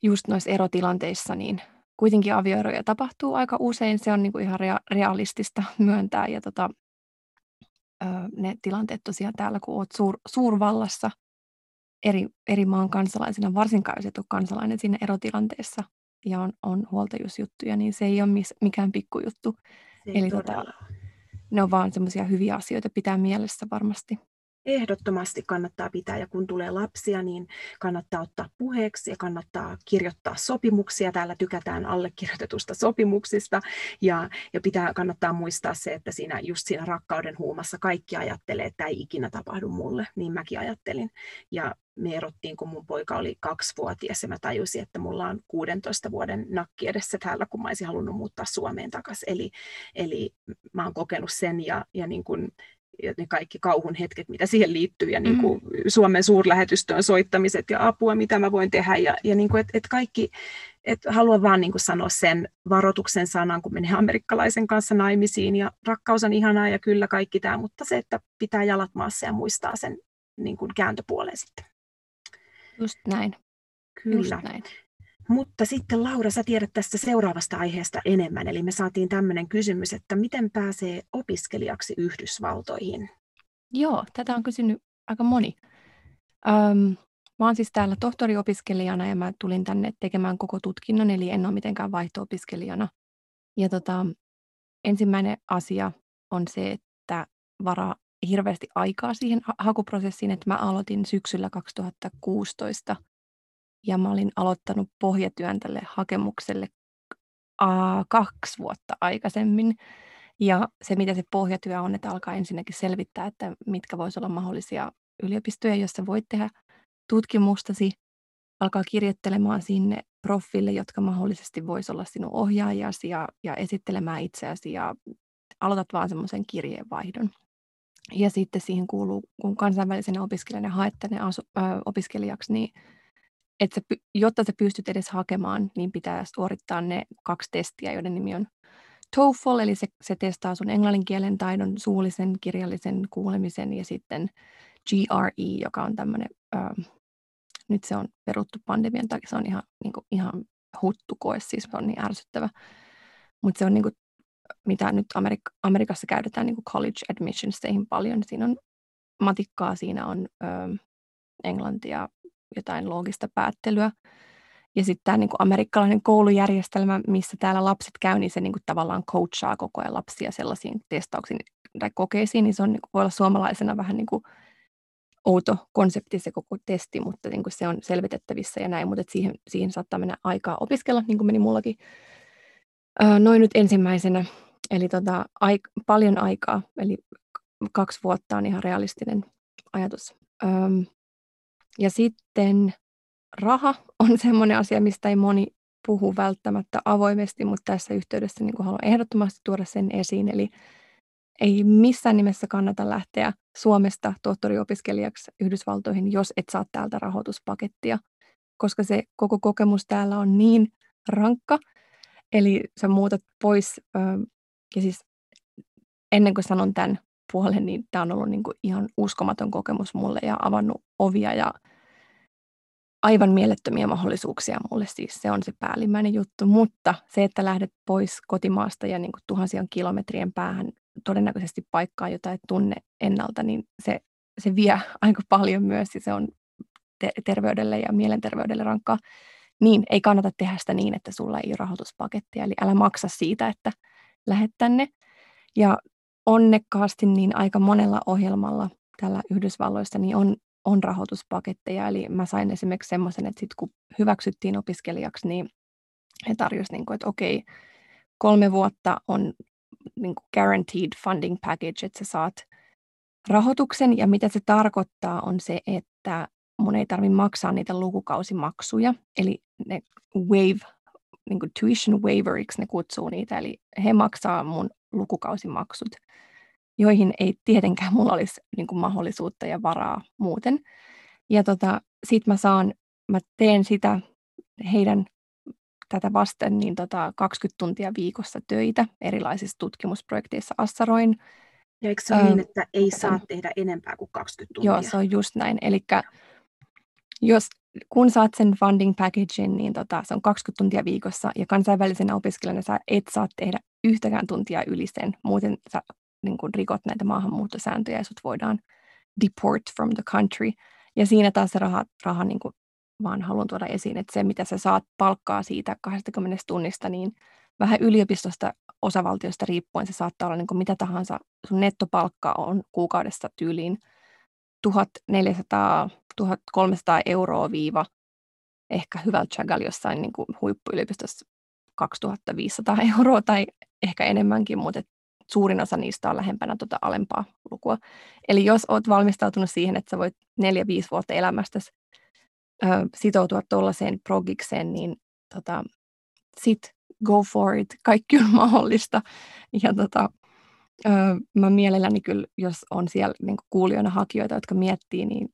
just noissa erotilanteissa niin kuitenkin avioeroja tapahtuu aika usein. Se on niin kuin ihan rea- realistista myöntää. Ja tota, ne tilanteet tosiaan täällä, kun olet suur, suurvallassa eri, eri maan kansalaisena, varsinkaan jos et ole kansalainen siinä erotilanteessa ja on, on huoltajuusjuttuja, niin se ei ole mis, mikään pikkujuttu. Eli tota, ne on vaan semmoisia hyviä asioita pitää mielessä varmasti ehdottomasti kannattaa pitää. Ja kun tulee lapsia, niin kannattaa ottaa puheeksi ja kannattaa kirjoittaa sopimuksia. Täällä tykätään allekirjoitetusta sopimuksista. Ja, ja pitää, kannattaa muistaa se, että siinä, just siinä rakkauden huumassa kaikki ajattelee, että ei ikinä tapahdu mulle. Niin mäkin ajattelin. Ja me erottiin, kun mun poika oli kaksivuotias ja mä tajusin, että mulla on 16 vuoden nakki edessä täällä, kun mä olisin halunnut muuttaa Suomeen takaisin. Eli, eli mä oon kokenut sen ja, ja niin kun ne kaikki kauhun hetket, mitä siihen liittyy, ja niin kuin mm. Suomen suurlähetystöön soittamiset ja apua, mitä mä voin tehdä, ja, ja niin kuin, et, et kaikki, et haluan vaan niin kuin sanoa sen varoituksen sanan, kun menee amerikkalaisen kanssa naimisiin, ja rakkaus on ihanaa, ja kyllä kaikki tämä, mutta se, että pitää jalat maassa ja muistaa sen niin kuin kääntöpuolen sitten. Just näin. Kyllä. Just näin. Mutta sitten Laura, sä tiedät tästä seuraavasta aiheesta enemmän, eli me saatiin tämmöinen kysymys, että miten pääsee opiskelijaksi Yhdysvaltoihin? Joo, tätä on kysynyt aika moni. Öm, mä oon siis täällä tohtoriopiskelijana ja mä tulin tänne tekemään koko tutkinnon, eli en ole mitenkään vaihto-opiskelijana. Ja tota, ensimmäinen asia on se, että varaa hirveästi aikaa siihen hakuprosessiin, että mä aloitin syksyllä 2016 ja mä olin aloittanut pohjatyön tälle hakemukselle a, kaksi vuotta aikaisemmin. Ja se, mitä se pohjatyö on, että alkaa ensinnäkin selvittää, että mitkä voisivat olla mahdollisia yliopistoja, joissa voit tehdä tutkimustasi. Alkaa kirjoittelemaan sinne profiille, jotka mahdollisesti voisi olla sinun ohjaajasi ja, ja esittelemään itseäsi ja aloitat vaan semmoisen kirjeenvaihdon. Ja sitten siihen kuuluu, kun kansainvälisenä opiskelijana haet tänne asu, ö, opiskelijaksi, niin että sä, jotta sä pystyt edes hakemaan, niin pitää suorittaa ne kaksi testiä, joiden nimi on TOEFL, eli se, se testaa sun englanninkielen taidon, suullisen, kirjallisen kuulemisen ja sitten GRE, joka on tämmöinen, nyt se on peruttu pandemian takia, se on ihan, niin kuin, ihan huttukoe, siis se on niin ärsyttävä. Mutta se on niin kuin, mitä nyt Amerik- Amerikassa käytetään niin kuin college admissionsteihin paljon. Siinä on matikkaa, siinä on ö, englantia, jotain loogista päättelyä. Ja sitten tämä niin amerikkalainen koulujärjestelmä, missä täällä lapset käy, niin se niin kuin tavallaan coachaa koko ajan lapsia sellaisiin testauksiin tai kokeisiin, niin se on, niin kuin, voi olla suomalaisena vähän niin kuin outo konsepti se koko testi, mutta niin kuin se on selvitettävissä ja näin, mutta siihen, siihen saattaa mennä aikaa opiskella, niin kuin meni mullakin noin nyt ensimmäisenä. Eli tota, aik- paljon aikaa, eli kaksi vuotta on ihan realistinen ajatus. Öm, ja sitten raha on semmoinen asia, mistä ei moni puhu välttämättä avoimesti, mutta tässä yhteydessä niin haluan ehdottomasti tuoda sen esiin. Eli ei missään nimessä kannata lähteä Suomesta tohtoriopiskelijaksi Yhdysvaltoihin, jos et saa täältä rahoituspakettia, koska se koko kokemus täällä on niin rankka. Eli sä muutat pois, ja siis ennen kuin sanon tämän puolen, niin tämä on ollut niin kuin ihan uskomaton kokemus mulle ja avannut ovia ja aivan mielettömiä mahdollisuuksia mulle. Siis se on se päällimmäinen juttu, mutta se, että lähdet pois kotimaasta ja niin kuin tuhansien kilometrien päähän todennäköisesti paikkaa, jota et tunne ennalta, niin se, se vie aika paljon myös ja se on te- terveydelle ja mielenterveydelle rankkaa. Niin ei kannata tehdä sitä niin, että sulla ei ole rahoituspakettia, eli älä maksa siitä, että lähet tänne. Ja onnekkaasti niin aika monella ohjelmalla täällä Yhdysvalloissa niin on, on rahoituspaketteja. Eli mä sain esimerkiksi semmoisen, että sit kun hyväksyttiin opiskelijaksi, niin he tarjosivat, niin että okei, kolme vuotta on niin kuin guaranteed funding package, että sä saat rahoituksen ja mitä se tarkoittaa on se, että mun ei tarvitse maksaa niitä lukukausimaksuja, eli ne wave, niin kuin tuition waiveriksi ne kutsuu niitä, eli he maksaa mun lukukausimaksut, joihin ei tietenkään mulla olisi niin kuin mahdollisuutta ja varaa muuten. Ja tota, sit mä saan, mä teen sitä heidän tätä vasten niin tota 20 tuntia viikossa töitä erilaisissa tutkimusprojekteissa assaroin. Ja eikö se ole niin, että ei saa tehdä enempää kuin 20 tuntia? Joo, se on just näin. Eli jos, kun saat sen funding packagein, niin tota, se on 20 tuntia viikossa ja kansainvälisenä opiskelijana sä et saa tehdä yhtäkään tuntia yli sen. Muuten sä niin kun rikot näitä maahanmuuttosääntöjä ja sut voidaan deport from the country. Ja siinä taas se raha, raha niin kuin vaan haluan tuoda esiin, että se mitä sä saat palkkaa siitä 20 tunnista, niin vähän yliopistosta osavaltiosta riippuen se saattaa olla niin kuin mitä tahansa. Sun nettopalkka on kuukaudessa tyyliin 1400 1300 euroa viiva ehkä hyvällä chagalla jossain niin kuin huippuyliopistossa 2500 euroa tai ehkä enemmänkin, mutta suurin osa niistä on lähempänä tuota alempaa lukua. Eli jos olet valmistautunut siihen, että sä voit 4-5 vuotta elämästä ö, sitoutua tuollaiseen progikseen, niin tota, sit go for it, kaikki on mahdollista. Ja tota, mä mielelläni kyllä, jos on siellä niin kuulijoina hakijoita, jotka miettii, niin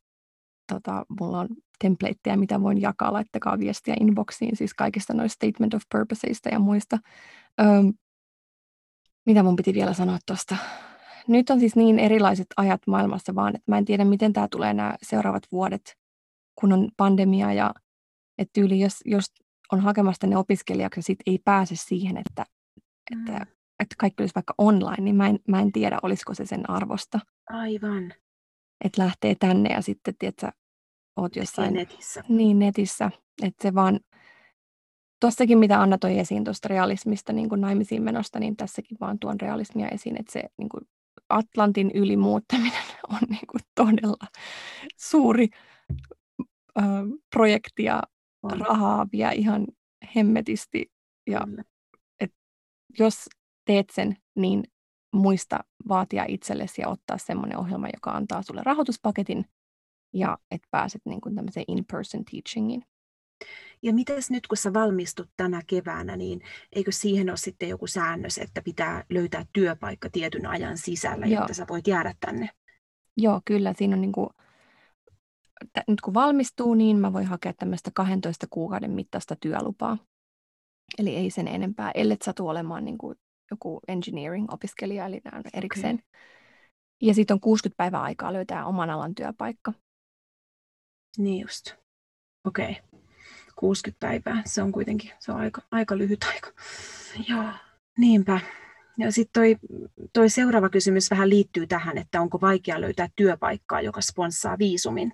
tota, mulla on templateja, mitä voin jakaa, laittakaa viestiä inboxiin, siis kaikista noista statement of purposeista ja muista. Ö, mitä mun piti vielä sanoa tuosta? Nyt on siis niin erilaiset ajat maailmassa vaan, että mä en tiedä, miten tämä tulee nämä seuraavat vuodet, kun on pandemia ja että tyyli, jos, jos on hakemassa ne opiskelijaksi ja sit ei pääse siihen, että, mm. että, että kaikki olisi vaikka online, niin mä en, mä en tiedä, olisiko se sen arvosta. Aivan. Että lähtee tänne ja sitten, tiedätkö, oot jossain... netissä. Niin, netissä. Että se vaan... Tuossakin, mitä Anna toi esiin tuosta realismista niin kuin naimisiin menosta, niin tässäkin vaan tuon realismia esiin, että se niin kuin Atlantin yli muuttaminen on niin kuin todella suuri ö, projekti ja on. rahaa vie ihan hemmetisti. Ja et, jos teet sen, niin muista vaatia itsellesi ja ottaa semmoinen ohjelma, joka antaa sulle rahoituspaketin ja että pääset niin kuin tämmöiseen in-person teachingin. Ja mitäs nyt, kun sä valmistut tänä keväänä, niin eikö siihen ole sitten joku säännös, että pitää löytää työpaikka tietyn ajan sisällä, Joo. jotta sä voit jäädä tänne? Joo, kyllä. Siinä on niin kuin, nyt kun valmistuu, niin mä voin hakea tämmöistä 12 kuukauden mittaista työlupaa. Eli ei sen enempää, ellei satu olemaan niin kuin joku engineering-opiskelija, eli nämä erikseen. Okay. Ja sitten on 60 päivää aikaa löytää oman alan työpaikka. Niin just. Okei. Okay. 60 päivää, se on kuitenkin se on aika, aika lyhyt aika. Joo, niinpä. Ja sitten toi, toi seuraava kysymys vähän liittyy tähän, että onko vaikea löytää työpaikkaa, joka sponssaa viisumin,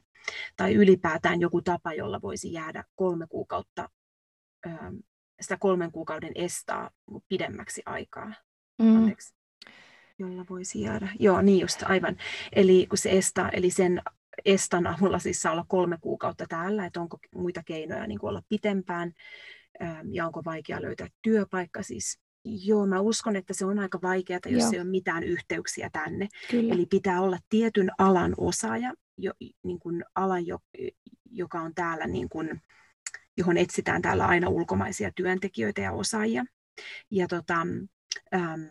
tai ylipäätään joku tapa, jolla voisi jäädä kolme kuukautta, sitä kolmen kuukauden estää pidemmäksi aikaa. Mm. Anteeksi jolla voisi jäädä. Joo, niin just, aivan. Eli kun se estää, eli sen Estan avulla siis saa olla kolme kuukautta täällä, että onko muita keinoja niin olla pitempään ähm, ja onko vaikea löytää työpaikka. Siis Joo, mä uskon, että se on aika vaikeaa, jos Joo. ei ole mitään yhteyksiä tänne. Kyllä. Eli pitää olla tietyn alan osaaja, jo, niin kuin alan, jo, joka on täällä, niin kuin, johon etsitään täällä aina ulkomaisia työntekijöitä ja osaajia. Ja tota, ähm,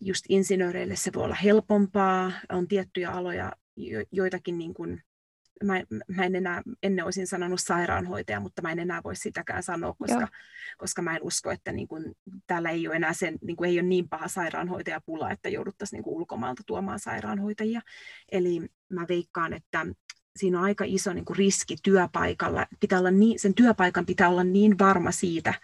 just insinööreille se voi olla helpompaa, on tiettyjä aloja, joitakin niin kuin, mä, mä en enää, ennen olisin sanonut sairaanhoitaja, mutta mä en enää voi sitäkään sanoa, koska, koska mä en usko, että niin kuin, täällä ei ole enää sen, niin kuin, ei ole niin paha sairaanhoitajapula, että jouduttaisiin niin kuin, ulkomailta tuomaan sairaanhoitajia. Eli mä veikkaan, että siinä on aika iso niin kuin riski työpaikalla. Pitää olla niin, sen työpaikan pitää olla niin varma siitä,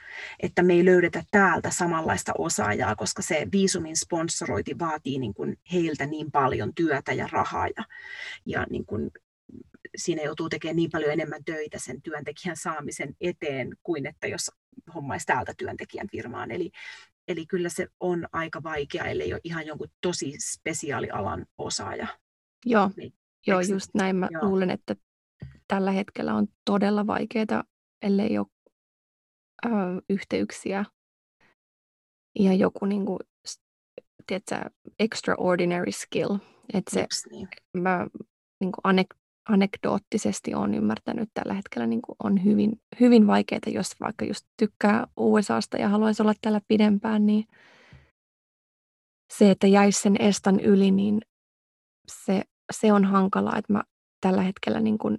että me ei löydetä täältä samanlaista osaajaa, koska se viisumin sponsorointi vaatii niin kuin heiltä niin paljon työtä ja rahaa. Ja, ja niin kuin siinä joutuu tekemään niin paljon enemmän töitä sen työntekijän saamisen eteen kuin että jos hommaisi täältä työntekijän firmaan. Eli, eli kyllä se on aika vaikea, ellei ole ihan jonkun tosi spesiaalialan osaaja. Joo, niin Joo, Eks, just näin. Mä joo. luulen, että tällä hetkellä on todella vaikeaa, ellei ole ö, yhteyksiä ja joku niin kuin, tiedätkö, extraordinary skill. Että se, niin. mä niin kuin anek- anekdoottisesti olen ymmärtänyt tällä hetkellä niin kuin on hyvin, hyvin vaikeaa, jos vaikka just tykkää USAsta ja haluaisi olla täällä pidempään, niin se, että jäisi sen estan yli, niin se, se on hankalaa, että mä tällä hetkellä niin kuin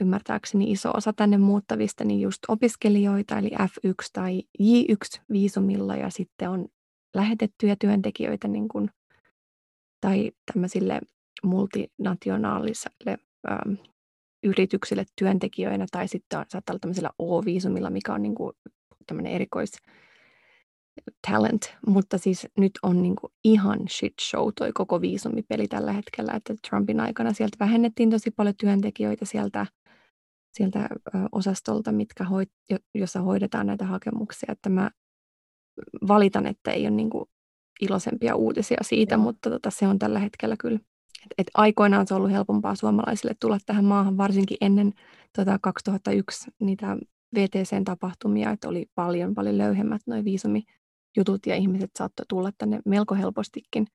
ymmärtääkseni iso osa tänne muuttavista, niin just opiskelijoita, eli F1 tai J1 viisumilla, ja sitten on lähetettyjä työntekijöitä niin kuin, tai tämmöisille multinationaalisille ähm, yrityksille työntekijöinä, tai sitten on, saattaa olla tämmöisellä O-viisumilla, mikä on niin kuin tämmöinen erikois talent, mutta siis nyt on niin kuin ihan shit show toi koko viisumipeli tällä hetkellä, että Trumpin aikana sieltä vähennettiin tosi paljon työntekijöitä sieltä sieltä osastolta, mitkä hoit, jossa hoidetaan näitä hakemuksia. Että mä valitan, että ei ole niin kuin iloisempia uutisia siitä, mutta tota, se on tällä hetkellä kyllä. Et, et aikoinaan se on ollut helpompaa suomalaisille tulla tähän maahan, varsinkin ennen tota 2001 niitä VTCn tapahtumia, että oli paljon, paljon löyhemmät noin viisumijutut ja ihmiset saattoi tulla tänne melko helpostikin.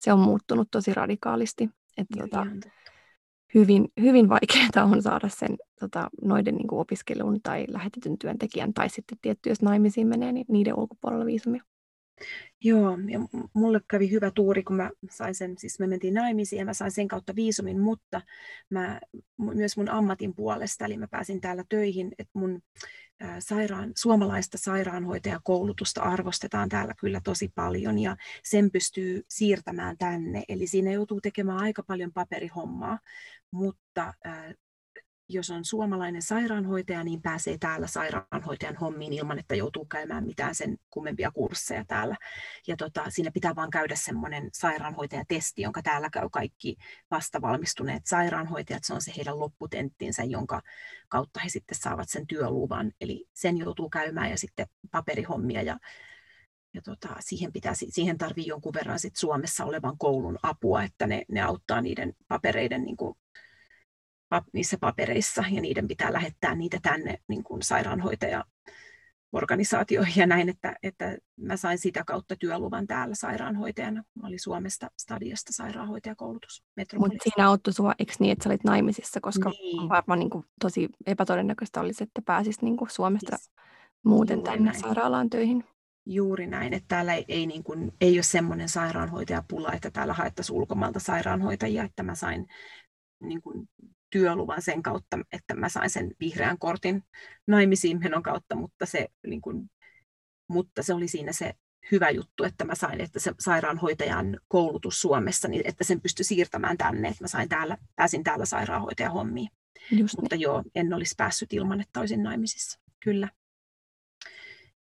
Se on muuttunut tosi radikaalisti. Että tota, hyvin, hyvin vaikeaa on saada sen tota, noiden niin kuin opiskelun tai lähetetyn työntekijän tai sitten tietty, jos naimisiin menee, niin niiden ulkopuolella viisumia. Joo, ja mulle kävi hyvä tuuri, kun mä sain sen, siis me mentiin naimisiin ja mä sain sen kautta viisumin, mutta mä, myös mun ammatin puolesta, eli mä pääsin täällä töihin, että mun sairaan, suomalaista sairaanhoitajakoulutusta arvostetaan täällä kyllä tosi paljon ja sen pystyy siirtämään tänne. Eli siinä joutuu tekemään aika paljon paperihommaa, mutta jos on suomalainen sairaanhoitaja, niin pääsee täällä sairaanhoitajan hommiin ilman, että joutuu käymään mitään sen kummempia kursseja täällä. Ja tota, siinä pitää vaan käydä semmoinen sairaanhoitajatesti, jonka täällä käy kaikki vastavalmistuneet sairaanhoitajat. Se on se heidän lopputenttinsä, jonka kautta he sitten saavat sen työluvan. Eli sen joutuu käymään ja sitten paperihommia ja ja tota, siihen, pitää, siihen tarvii jonkun verran sit Suomessa olevan koulun apua, että ne, ne auttaa niiden papereiden niin kuin niissä papereissa ja niiden pitää lähettää niitä tänne niin kuin sairaanhoitaja organisaatioihin ja näin, että, että mä sain sitä kautta työluvan täällä sairaanhoitajana. Mä olin Suomesta stadiasta sairaanhoitajakoulutus Mutta siinä auttoi sua, eikö niin, että sä olit naimisissa, koska niin. varmaan niin kuin, tosi epätodennäköistä olisi, että pääsis niin kuin Suomesta siis, muuten tänne näin. sairaalaan töihin. Juuri näin, että täällä ei, ei, niin kuin, ei ole semmoinen sairaanhoitajapula, että täällä haettaisiin ulkomailta sairaanhoitajia, että mä sain niin kuin, työluvan sen kautta, että mä sain sen vihreän kortin naimisiin menon kautta, mutta se, niin kuin, mutta se oli siinä se hyvä juttu, että mä sain, että se sairaanhoitajan koulutus Suomessa, niin että sen pystyi siirtämään tänne, että mä sain täällä, pääsin täällä sairaanhoitajan hommiin. Just mutta niin. joo, en olisi päässyt ilman, että olisin naimisissa. Kyllä.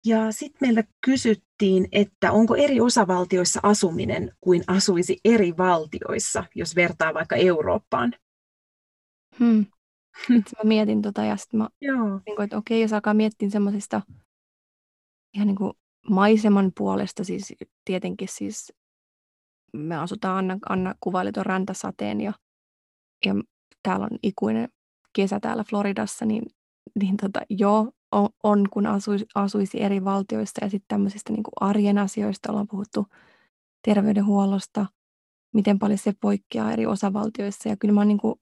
Ja sitten meiltä kysyttiin, että onko eri osavaltioissa asuminen kuin asuisi eri valtioissa, jos vertaa vaikka Eurooppaan. Hmm. Sitten mä mietin tota ja sitten mä, Joo. Niin kuin, että okei, jos alkaa miettiä semmoisista ihan niin kuin maiseman puolesta, siis tietenkin siis me asutaan, Anna, Anna kuvaili tuon räntäsateen ja, ja täällä on ikuinen kesä täällä Floridassa, niin, niin tota, joo, on, on kun asuisi, asuisi eri valtioissa ja sitten tämmöisistä niin kuin arjen asioista ollaan puhuttu terveydenhuollosta, miten paljon se poikkeaa eri osavaltioissa. Ja kyllä mä oon niin kuin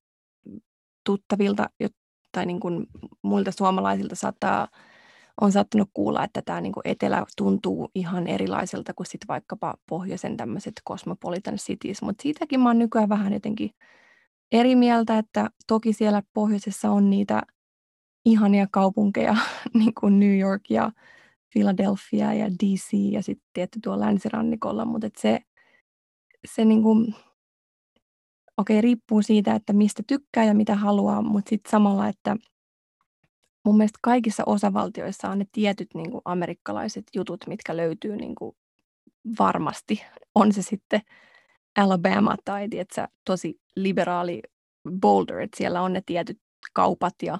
tuttavilta tai niin kuin muilta suomalaisilta saattaa, on saattanut kuulla, että tämä niin kuin etelä tuntuu ihan erilaiselta kuin sitten vaikkapa pohjoisen tämmöiset cosmopolitan cities, mutta siitäkin mä oon nykyään vähän jotenkin eri mieltä, että toki siellä pohjoisessa on niitä ihania kaupunkeja, niin kuin New York ja Philadelphia ja DC ja sitten tietty tuolla länsirannikolla, mutta se, se niin kuin, okei, riippuu siitä, että mistä tykkää ja mitä haluaa, mutta sitten samalla, että mun mielestä kaikissa osavaltioissa on ne tietyt niin kuin amerikkalaiset jutut, mitkä löytyy niin kuin varmasti. On se sitten Alabama tai tiedätkö, tosi liberaali Boulder, että siellä on ne tietyt kaupat ja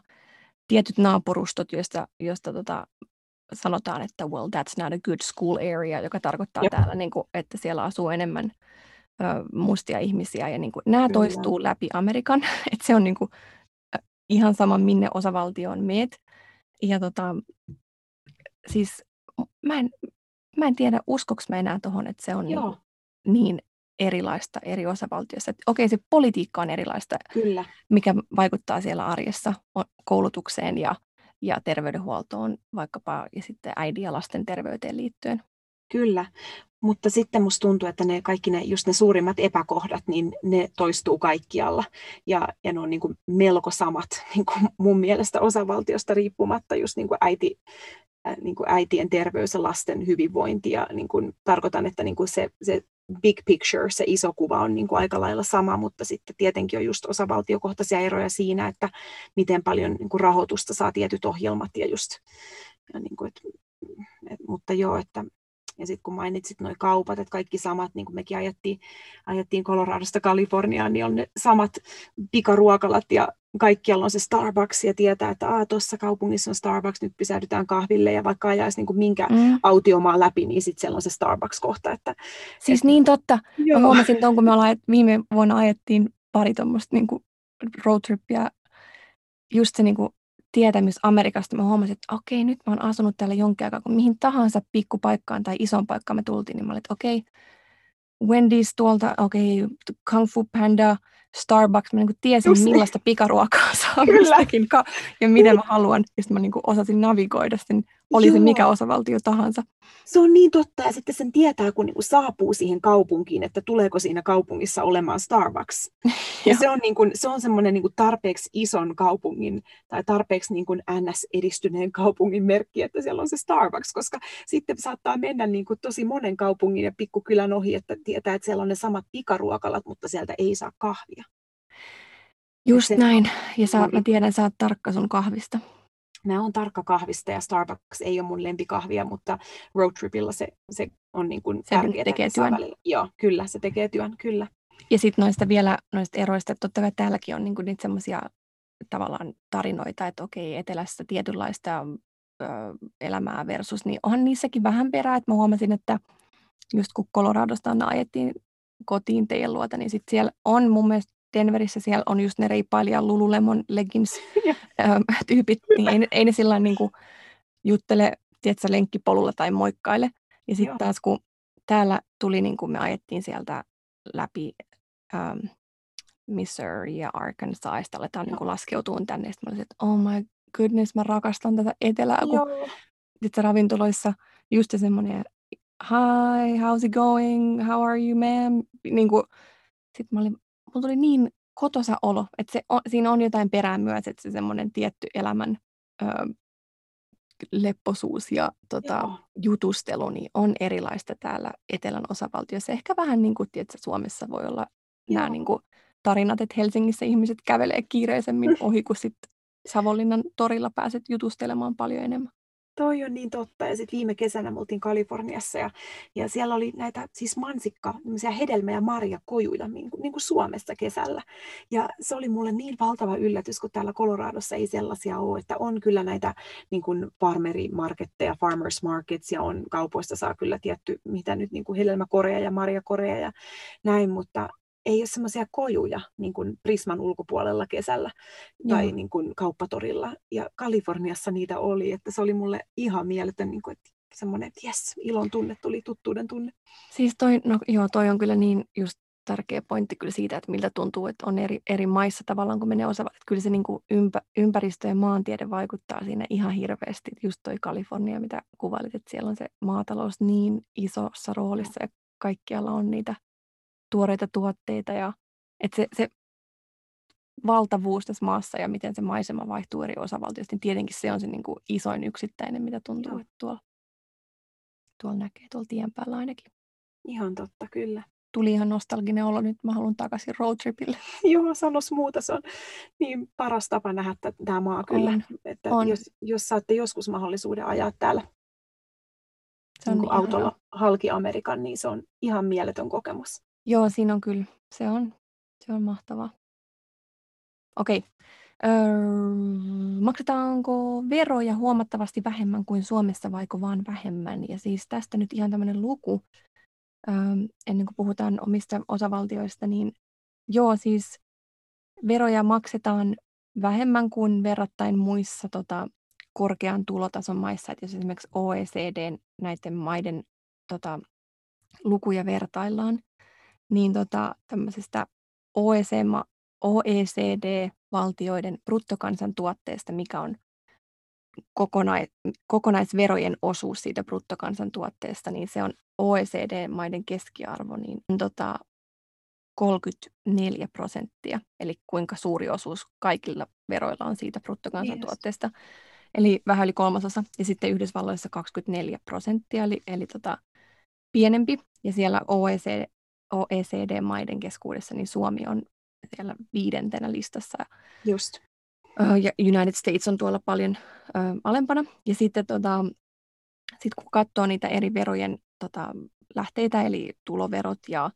tietyt naapurustot, joista, joista tota, sanotaan, että well, that's not a good school area, joka tarkoittaa Jep. täällä, niin kuin, että siellä asuu enemmän ö, mustia ihmisiä. Ja niin kuin, nämä Kyllä. toistuu läpi Amerikan, että se on niin kuin, ihan sama, minne osavaltioon meet. Ja tota, siis mä en, mä en tiedä, uskoks mä enää tuohon, että se on niin, niin erilaista eri osavaltioissa. Että okei, se politiikka on erilaista, Kyllä. mikä vaikuttaa siellä arjessa koulutukseen ja, ja terveydenhuoltoon vaikkapa ja sitten äidin ja lasten terveyteen liittyen. Kyllä, mutta sitten musta tuntuu, että ne kaikki ne, just ne suurimmat epäkohdat, niin ne toistuu kaikkialla. Ja, ja ne on niin kuin melko samat niin kuin mun mielestä osavaltiosta riippumatta, just niin kuin äiti, äh, niin kuin äitien terveys ja lasten hyvinvointi. Ja niin kuin, tarkoitan, että niin kuin se, se big picture, se iso kuva on niin kuin aika lailla sama, mutta sitten tietenkin on just osavaltiokohtaisia eroja siinä, että miten paljon niin kuin rahoitusta saa tietyt ohjelmat ja just, ja niin kuin, et, et, mutta joo, että ja sitten kun mainitsit nuo kaupat, että kaikki samat, niin kuin mekin ajettiin, ajettiin Coloradosta Kaliforniaan, niin on ne samat pikaruokalat ja kaikkialla on se Starbucks ja tietää, että tuossa kaupungissa on Starbucks, nyt pysähdytään kahville ja vaikka ajaisi niin kuin minkä mm. autiomaan läpi, niin sitten siellä on se Starbucks-kohta. Että, siis että, niin totta. Joo. Mä huomasin tuon, kun me ollaan, viime vuonna ajettiin pari tuommoista niin roadtrippiä, just se niin kuin tietämys Amerikasta, mä huomasin, että okei, nyt mä oon asunut täällä jonkin aikaa, kun mihin tahansa pikkupaikkaan tai ison paikkaan me tultiin, niin mä olin, että okei, Wendy's tuolta, okei, Kung Fu Panda, Starbucks, mä niin tiesin, Just niin. millaista niin. pikaruokaa saa mistäkin ja mitä mä haluan. Ja sitten mä niin osasin navigoida sen, oli Joo. se mikä osavaltio tahansa. Se on niin totta, ja sitten sen tietää, kun niin saapuu siihen kaupunkiin, että tuleeko siinä kaupungissa olemaan Starbucks. ja se on, niin kuin, se on semmoinen niin tarpeeksi ison kaupungin tai tarpeeksi niin kuin NS-edistyneen kaupungin merkki, että siellä on se Starbucks, koska sitten saattaa mennä niin kuin tosi monen kaupungin ja pikkukylän ohi, että tietää, että siellä on ne samat pikaruokalat, mutta sieltä ei saa kahvia. Just se, näin. Ja sä, mä tiedän, sä oot tarkka sun kahvista. Mä oon tarkka kahvista ja Starbucks ei ole mun lempikahvia, mutta roadtripilla se, se on niin kuin se tärkeää. tekee työn. Välillä. Joo, kyllä, se tekee työn, kyllä. Ja sitten noista vielä noista eroista, että totta kai täälläkin on niinku niitä semmoisia tavallaan tarinoita, että okei, etelässä tietynlaista ö, elämää versus, niin onhan niissäkin vähän perää, että mä huomasin, että just kun Coloradosta ajettiin kotiin teidän luota, niin sit siellä on mun mielestä Denverissä siellä on just ne reippailija Lululemon leggings-tyypit, niin ei, ei ne sillä niin juttele tiedätkö, lenkkipolulla tai moikkaile. Ja sitten taas kun täällä tuli, niin kuin me ajettiin sieltä läpi ähm, Missouri ja Arkansas, ja aletaan niin laskeutumaan tänne. Sitten mä olisin, että oh my goodness, mä rakastan tätä etelää, kun sitten ravintoloissa just semmoinen, hi, how's it going, how are you ma'am, niin sitten mä olin, mulla tuli niin kotosa olo, että se on, siinä on jotain perää myös, että se semmoinen tietty elämän ö, lepposuus ja tota, jutustelu niin on erilaista täällä etelän osavaltiossa. Ehkä vähän niin kuin tiedätkö, Suomessa voi olla Joo. nämä niin kuin, tarinat, että Helsingissä ihmiset kävelee kiireisemmin ohi, kun sitten Savonlinnan torilla pääset jutustelemaan paljon enemmän. Toi on niin totta. Ja sitten viime kesänä me oltiin Kaliforniassa ja, ja siellä oli näitä siis mansikka, hedelmä- ja marjakojuja, niin kuin, niin kuin Suomessa kesällä. Ja se oli mulle niin valtava yllätys, kun täällä Coloradossa ei sellaisia ole, että on kyllä näitä niin kuin farmerimarketteja, farmers markets ja on kaupoista saa kyllä tietty, mitä nyt niin kuin hedelmäkoreja ja marjakoreja ja näin, mutta ei ole semmoisia kojuja niin kuin Prisman ulkopuolella kesällä tai niin kuin kauppatorilla. Ja Kaliforniassa niitä oli, että se oli mulle ihan mieletön, niin kuin, että semmoinen, että jes, ilon tunne tuli, tuttuuden tunne. Siis toi, no joo, toi on kyllä niin just tärkeä pointti kyllä siitä, että miltä tuntuu, että on eri, eri maissa tavallaan, kun menee osaavat. Että kyllä se niin kuin ympä, ympäristö ja maantiede vaikuttaa siinä ihan hirveästi. Just toi Kalifornia, mitä kuvailit, että siellä on se maatalous niin isossa roolissa ja kaikkialla on niitä tuoreita tuotteita ja että se, se valtavuus tässä maassa ja miten se maisema vaihtuu eri osavaltioista, niin tietenkin se on se niin kuin isoin yksittäinen, mitä tuntuu, Joo. että tuolla, tuolla näkee, tuolla tien päällä ainakin. Ihan totta, kyllä. Tuli ihan nostalginen olo, nyt mä haluan takaisin roadtripille. Joo, sanos muuta, se on niin paras tapa nähdä tämä maa kyllä. On, että on. Jos, jos saatte joskus mahdollisuuden ajaa täällä se on niin autolla ihan... halki Amerikan, niin se on ihan mieletön kokemus. Joo, siinä on kyllä. Se on, se on mahtavaa. Okei. Öö, maksetaanko veroja huomattavasti vähemmän kuin Suomessa vaiko vaan vähemmän? Ja siis tästä nyt ihan tämmöinen luku, öö, ennen kuin puhutaan omista osavaltioista, niin joo, siis veroja maksetaan vähemmän kuin verrattain muissa tota, korkean tulotason maissa, että jos esimerkiksi OECD näiden maiden tota, lukuja vertaillaan, niin tota, tämmöisestä OECD-valtioiden bruttokansantuotteesta, mikä on kokonais, kokonaisverojen osuus siitä bruttokansantuotteesta, niin se on OECD-maiden keskiarvo, niin tota, 34 prosenttia, eli kuinka suuri osuus kaikilla veroilla on siitä bruttokansantuotteesta. Yes. Eli vähän yli kolmasosa. Ja sitten Yhdysvalloissa 24 prosenttia, eli, eli tota, pienempi. Ja siellä OECD, OECD-maiden keskuudessa niin Suomi on siellä viidentenä listassa. Just. Ja United States on tuolla paljon ö, alempana. Ja sitten tota, sit kun katsoo niitä eri verojen tota, lähteitä, eli tuloverot ja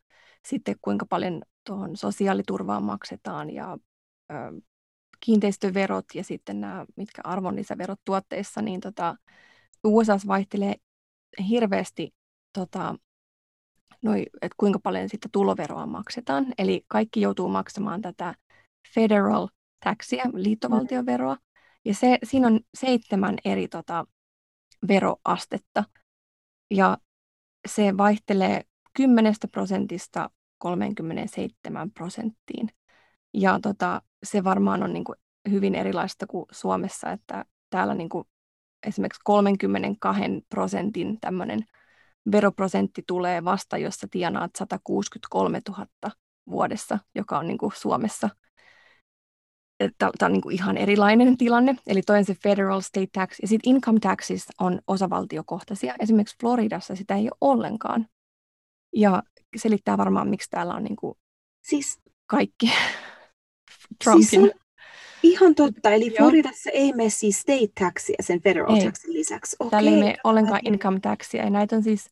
sitten kuinka paljon tuohon sosiaaliturvaan maksetaan ja ö, kiinteistöverot ja sitten nämä, mitkä arvonlisäverot tuotteissa, niin tota, USA vaihtelee hirveästi, tota, noi, että kuinka paljon sitä tuloveroa maksetaan. Eli kaikki joutuu maksamaan tätä federal taxia, liittovaltioveroa, ja se, siinä on seitsemän eri tota, veroastetta, ja se vaihtelee 10 prosentista 37 prosenttiin. Ja tota, se varmaan on niin kuin hyvin erilaista kuin Suomessa, että täällä niin kuin esimerkiksi 32 prosentin tämmöinen veroprosentti tulee vasta, jos sä tienaat 163 000 vuodessa, joka on niin kuin Suomessa. Tämä on niin kuin ihan erilainen tilanne. Eli toinen se federal state tax ja sitten income taxes on osavaltiokohtaisia. Esimerkiksi Floridassa sitä ei ole ollenkaan. Ja selittää varmaan, miksi täällä on niin kuin siis, kaikki Trumpin. Siis ihan totta, eli Floridassa ei mene siis state taxia sen federal ei. taxin lisäksi. Okay. Täällä ei mene ollenkaan income taxia, ja näitä on siis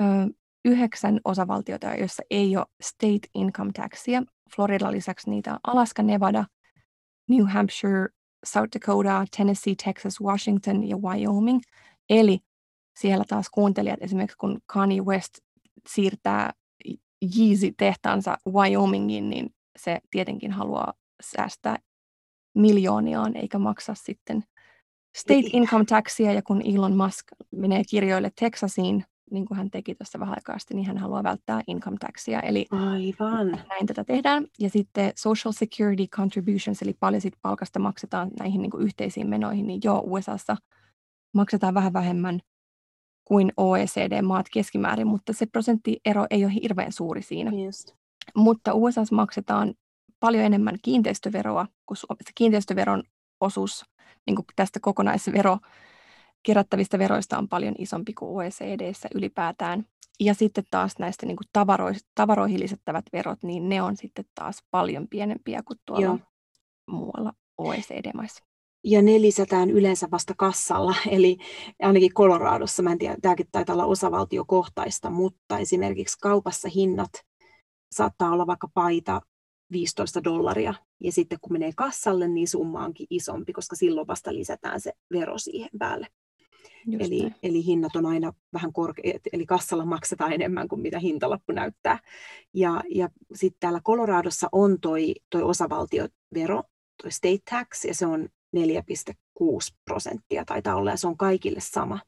ö, yhdeksän osavaltiota, joissa ei ole state income taxia. Florida lisäksi niitä on Alaska, Nevada, New Hampshire, South Dakota, Tennessee, Texas, Washington ja Wyoming. Eli siellä taas kuuntelijat, esimerkiksi kun Kanye West siirtää Yeezy-tehtaansa Wyomingiin, niin se tietenkin haluaa säästää miljooniaan eikä maksa sitten state niin. income taxia. Ja kun Elon Musk menee kirjoille Texasiin, niin kuin hän teki tuossa vähän aikaa sitten, niin hän haluaa välttää income taxia. Eli Aivan. näin tätä tehdään. Ja sitten social security contributions, eli paljon sit palkasta maksetaan näihin niin kuin yhteisiin menoihin, niin joo, USAssa maksetaan vähän vähemmän kuin OECD-maat keskimäärin, mutta se prosenttiero ei ole hirveän suuri siinä. Just. Mutta USA maksetaan paljon enemmän kiinteistöveroa kuin Suomessa. Kiinteistöveron osuus niin kuin tästä kokonaisvero kerättävistä veroista on paljon isompi kuin OECDssä ylipäätään. Ja sitten taas näistä niin kuin tavaroihin lisättävät verot, niin ne on sitten taas paljon pienempiä kuin tuolla Joo. muualla OECD-maissa ja ne lisätään yleensä vasta kassalla, eli ainakin Coloradossa, mä en tiedä, tämäkin taitaa olla osavaltiokohtaista, mutta esimerkiksi kaupassa hinnat saattaa olla vaikka paita 15 dollaria, ja sitten kun menee kassalle, niin summa onkin isompi, koska silloin vasta lisätään se vero siihen päälle. eli, eli hinnat on aina vähän korkeat, eli kassalla maksetaan enemmän kuin mitä hintalappu näyttää. Ja, ja sitten täällä Coloradossa on toi, toi osavaltiovero, toi state tax, ja se on 4,6 prosenttia taitaa olla, ja se on kaikille sama.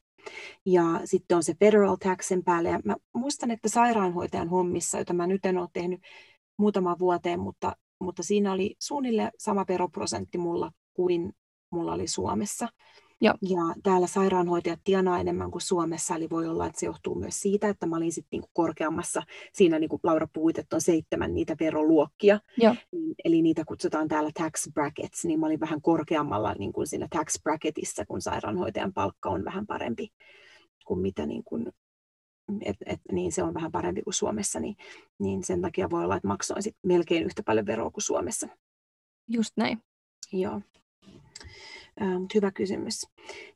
Ja sitten on se federal taxen päälle, ja mä muistan, että sairaanhoitajan hommissa, jota mä nyt en ole tehnyt muutama vuoteen, mutta, mutta siinä oli suunnilleen sama veroprosentti mulla kuin mulla oli Suomessa. Joo. Ja täällä sairaanhoitajat tienaa enemmän kuin Suomessa, eli voi olla, että se johtuu myös siitä, että mä olin sitten niinku korkeammassa, siinä niin kuin Laura puhuit, että on seitsemän niitä veroluokkia, Joo. Eli niitä kutsutaan täällä tax brackets, niin mä olin vähän korkeammalla niin kuin siinä tax bracketissa, kun sairaanhoitajan palkka on vähän parempi kuin mitä niin kuin et, et, niin se on vähän parempi kuin Suomessa, niin, niin sen takia voi olla, että maksoin sit melkein yhtä paljon veroa kuin Suomessa. Just näin. Joo. Ähm, hyvä kysymys.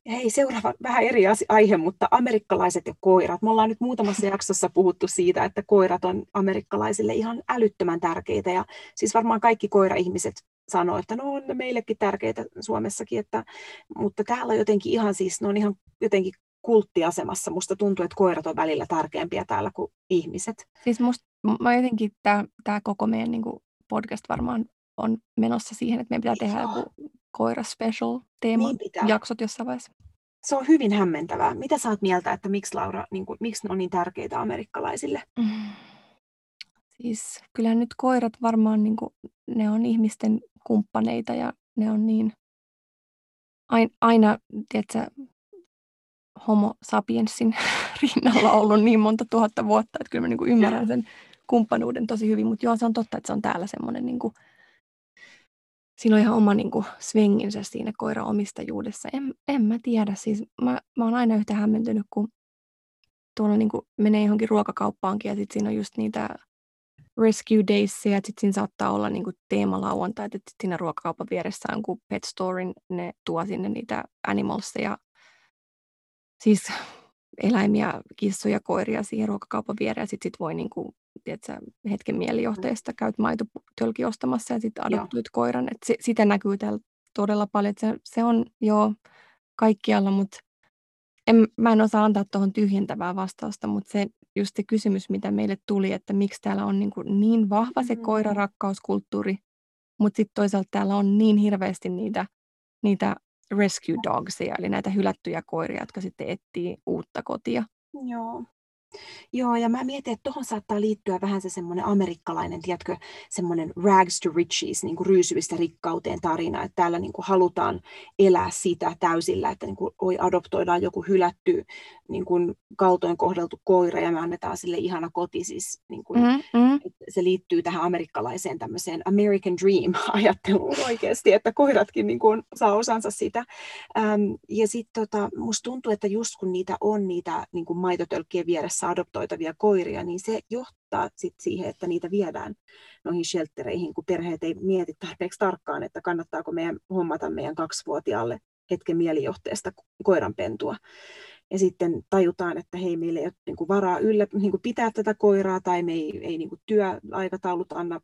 Hei, seuraava vähän eri aihe, mutta amerikkalaiset ja koirat. Me ollaan nyt muutamassa jaksossa puhuttu siitä, että koirat on amerikkalaisille ihan älyttömän tärkeitä. Ja siis varmaan kaikki koira-ihmiset sanoo, että no on meillekin tärkeitä Suomessakin, että, mutta täällä jotenkin ihan siis, ne on ihan jotenkin kulttiasemassa. Musta tuntuu, että koirat on välillä tärkeämpiä täällä kuin ihmiset. Siis musta, mä jotenkin tämä koko meidän niin podcast varmaan on menossa siihen, että meidän pitää tehdä joku koira special teema Niin pitää. jaksot jossain vaiheessa. Se on hyvin hämmentävää. Mitä sä oot mieltä, että miksi Laura, niin kuin, miksi ne on niin tärkeitä amerikkalaisille? Mm. Siis kyllähän nyt koirat varmaan, niin kuin, ne on ihmisten kumppaneita ja ne on niin aina, aina tiedätkö, homo sapiensin rinnalla ollut niin monta tuhatta vuotta, että kyllä mä niin kuin ymmärrän sen kumppanuuden tosi hyvin, mutta joo, se on totta, että se on täällä semmoinen, niin kuin, siinä on ihan oma niin kuin, svinginsä siinä koiran omistajuudessa. En, en mä tiedä, siis mä, mä oon aina yhtä hämmentynyt, kun tuolla niin kuin, menee johonkin ruokakauppaankin ja sitten siinä on just niitä rescue days ja sitten siinä saattaa olla niin kuin teemalauantai, että sit siinä ruokakaupan vieressä on kuin pet storin, ne tuo sinne niitä animalsia, siis eläimiä, kissoja, koiria siihen ruokakaupan viereen ja sitten sit voi niin kuin, tiedätkö, hetken mielijohteesta käyt maitotölki ostamassa ja sitten adoptoit koiran, että se, sitä näkyy täällä todella paljon, se, se on jo kaikkialla, mutta en, mä en osaa antaa tuohon tyhjentävää vastausta, mutta se just se kysymys, mitä meille tuli, että miksi täällä on niin, kuin niin vahva se mm. koirarakkauskulttuuri, mutta sitten toisaalta täällä on niin hirveästi niitä, niitä rescue dogsia, eli näitä hylättyjä koiria, jotka sitten etsii uutta kotia. Joo. Joo, ja mä mietin, että tuohon saattaa liittyä vähän se semmoinen amerikkalainen, tiedätkö, semmoinen rags to riches, niin kuin ryysyvistä rikkauteen tarina, että täällä niin kuin halutaan elää sitä täysillä, että niin kuin, oi, adoptoidaan joku hylätty niin kuin kaltoin kohdeltu koira ja me annetaan sille ihana koti. Siis, niin kuin, mm-hmm. Se liittyy tähän amerikkalaiseen tämmöiseen American Dream-ajatteluun oikeasti, että koiratkin niin kuin, saa osansa sitä. Ähm, ja sitten tota, musta tuntuu, että just kun niitä on niitä niin kuin maitotölkkien vieressä adoptoitavia koiria, niin se johtaa sit siihen, että niitä viedään noihin sheltereihin, kun perheet ei mieti tarpeeksi tarkkaan, että kannattaako meidän hommata meidän kaksivuotiaalle hetken mielijohteesta koiranpentua ja sitten tajutaan, että hei, meillä ei ole niin kuin varaa yllä, niin kuin pitää tätä koiraa tai me ei, ei niin kuin työaikataulut anna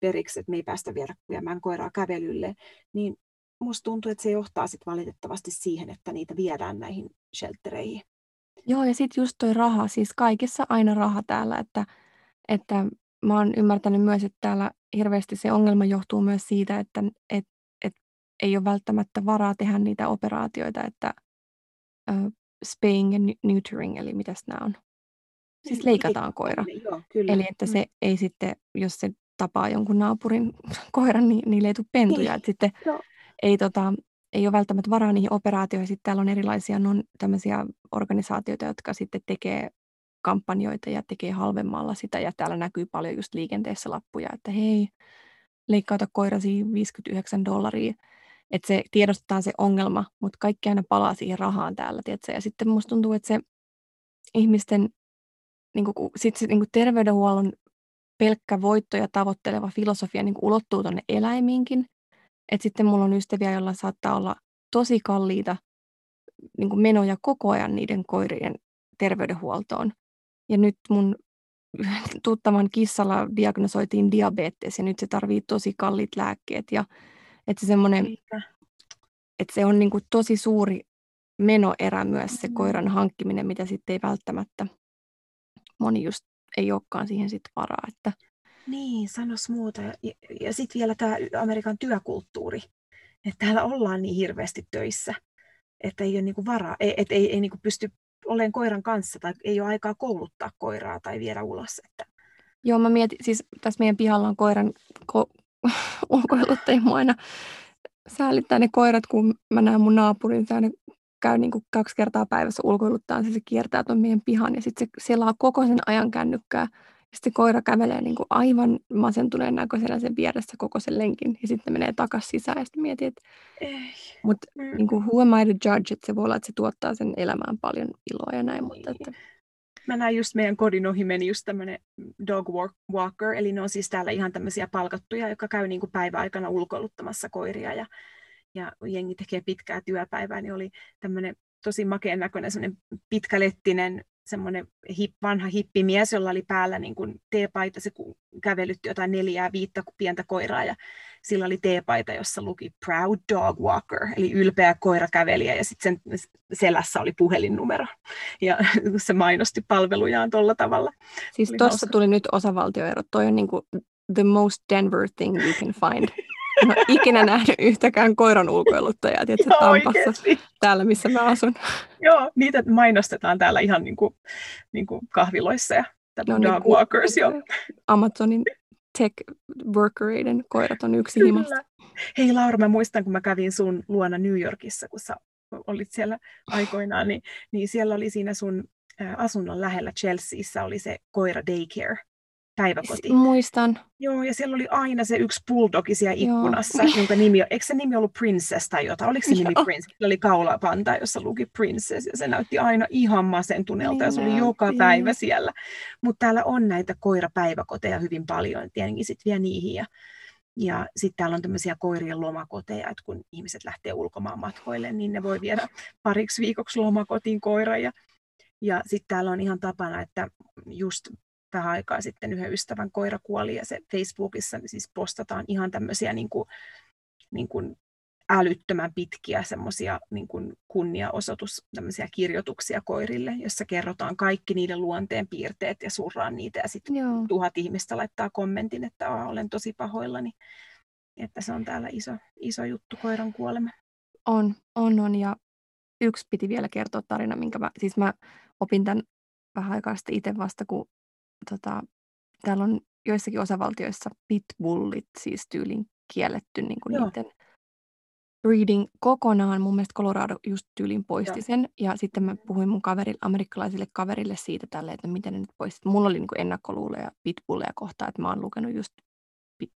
periksi, että me ei päästä viedä, viemään koiraa kävelylle, niin musta tuntuu, että se johtaa sitten valitettavasti siihen, että niitä viedään näihin sheltereihin. Joo, ja sitten just toi raha, siis kaikessa aina raha täällä, että, että mä oon ymmärtänyt myös, että täällä hirveästi se ongelma johtuu myös siitä, että et, et ei ole välttämättä varaa tehdä niitä operaatioita, että spaying ja neutering, eli mitäs nämä on? Siis niin, leikataan koira. Joo, kyllä. Eli että se mm. ei sitten, jos se tapaa jonkun naapurin koiran, niin niille ei tule pentuja. Niin. Että sitten Joo. ei, tota, ei ole välttämättä varaa niihin operaatioihin. Sitten täällä on erilaisia non, organisaatioita, jotka sitten tekee kampanjoita ja tekee halvemmalla sitä. Ja täällä näkyy paljon just liikenteessä lappuja, että hei, leikkauta koirasi 59 dollaria että se tiedostetaan se ongelma, mutta kaikki aina palaa siihen rahaan täällä, tiedätkö? Ja sitten musta tuntuu, että se ihmisten niin kuin, sit se, niin kuin terveydenhuollon pelkkä voittoja tavoitteleva filosofia niin kuin ulottuu tuonne eläimiinkin. Että sitten mulla on ystäviä, joilla saattaa olla tosi kalliita niin menoja koko ajan niiden koirien terveydenhuoltoon. Ja nyt mun tuttavan kissalla diagnosoitiin diabetes ja nyt se tarvii tosi kalliit lääkkeet ja että se semmoinen, että se on niin kuin tosi suuri menoerä myös se mm. koiran hankkiminen, mitä sitten ei välttämättä moni just ei olekaan siihen sitten varaa. Että... Niin, sanos muuta. Ja, ja sitten vielä tämä Amerikan työkulttuuri, että täällä ollaan niin hirveästi töissä, että ei ole niinku varaa, että ei, ei niinku pysty olemaan koiran kanssa tai ei ole aikaa kouluttaa koiraa tai viedä ulos. Että... Joo, mä mietin, siis tässä meidän pihalla on koiran ko- ulkoiluttajia aina säälittää ne koirat, kun mä näen mun naapurin, ne käy niin kuin kaksi kertaa päivässä ulkoiluttaa, se, se kiertää tuon meidän pihan ja sitten se selaa koko sen ajan kännykkää. Sitten koira kävelee niin kuin aivan masentuneen näköisenä sen vieressä koko sen lenkin ja sitten menee takaisin sisään ja sitten mietin, että mutta mm. niin who am I to judge, että se voi olla, että se tuottaa sen elämään paljon iloa ja näin, mutta että mä näin just meidän kodin ohi meni just tämmöinen dog walker, eli ne on siis täällä ihan tämmöisiä palkattuja, jotka käy niin kuin päiväaikana ulkoiluttamassa koiria ja, ja jengi tekee pitkää työpäivää, niin oli tämmöinen tosi makeen näköinen semmoinen pitkälettinen semmoinen hip, vanha hippimies, jolla oli päällä niin kuin teepaita, se kävelytti jotain neljää, viittä pientä koiraa ja sillä oli teepaita, jossa luki Proud Dog Walker, eli ylpeä koirakävelijä ja sitten sen selässä oli puhelinnumero ja se mainosti palvelujaan tuolla tavalla. Siis tuossa tuli nyt osavaltioero, toi on niin kuin the most Denver thing you can find. en ole ikinä nähnyt yhtäkään koiran ulkoiluttajaa tietysti, Tampassa, oikeasti. täällä missä mä asun. Joo, niitä mainostetaan täällä ihan niin kuin, niin kuin kahviloissa ja no, dog niin, walkers. Jo. Amazonin tech workereiden koirat on yksi himasta. Hei Laura, mä muistan, kun mä kävin sun luona New Yorkissa, kun sä olit siellä aikoinaan, niin, niin siellä oli siinä sun asunnon lähellä Chelseassa oli se koira daycare päiväkoti. Muistan. Joo, ja siellä oli aina se yksi bulldogi siellä ikkunassa, Joo. jonka nimi, eikö se nimi ollut Princess tai jotain? Oliko se nimi Joo. Princess? Sillä oli kaulapanta, jossa luki Princess, ja se näytti aina ihan masentuneelta, niin ja se oli joka päivä siellä. Mutta täällä on näitä koirapäiväkoteja hyvin paljon, tietenkin sitten vielä niihin, ja ja sitten täällä on tämmöisiä koirien lomakoteja, että kun ihmiset lähtee ulkomaan matkoille, niin ne voi viedä pariksi viikoksi lomakotiin koira. Ja, ja sitten täällä on ihan tapana, että just vähän aikaa sitten yhden ystävän koira kuoli ja se Facebookissa siis postataan ihan tämmöisiä niin kuin, niin kuin älyttömän pitkiä semmoisia niin kuin kunniaosoitus, tämmöisiä kirjoituksia koirille, jossa kerrotaan kaikki niiden luonteen piirteet ja surraan niitä ja sitten tuhat ihmistä laittaa kommentin, että olen tosi pahoillani, että se on täällä iso, iso juttu koiran kuolema. On, on, on ja yksi piti vielä kertoa tarina, minkä mä, siis mä opin tämän vähän aikaa sitten itse vasta, kun tota, täällä on joissakin osavaltioissa pitbullit siis tyylin kielletty niin kuin niiden breeding kokonaan. Mun mielestä Colorado just tyylin poisti Joo. sen. Ja sitten mä puhuin mun kaverille, amerikkalaisille kaverille siitä tälle, että miten ne nyt poistit. Mulla oli niin kuin ennakkoluuleja pitbulleja kohtaan, että mä oon lukenut just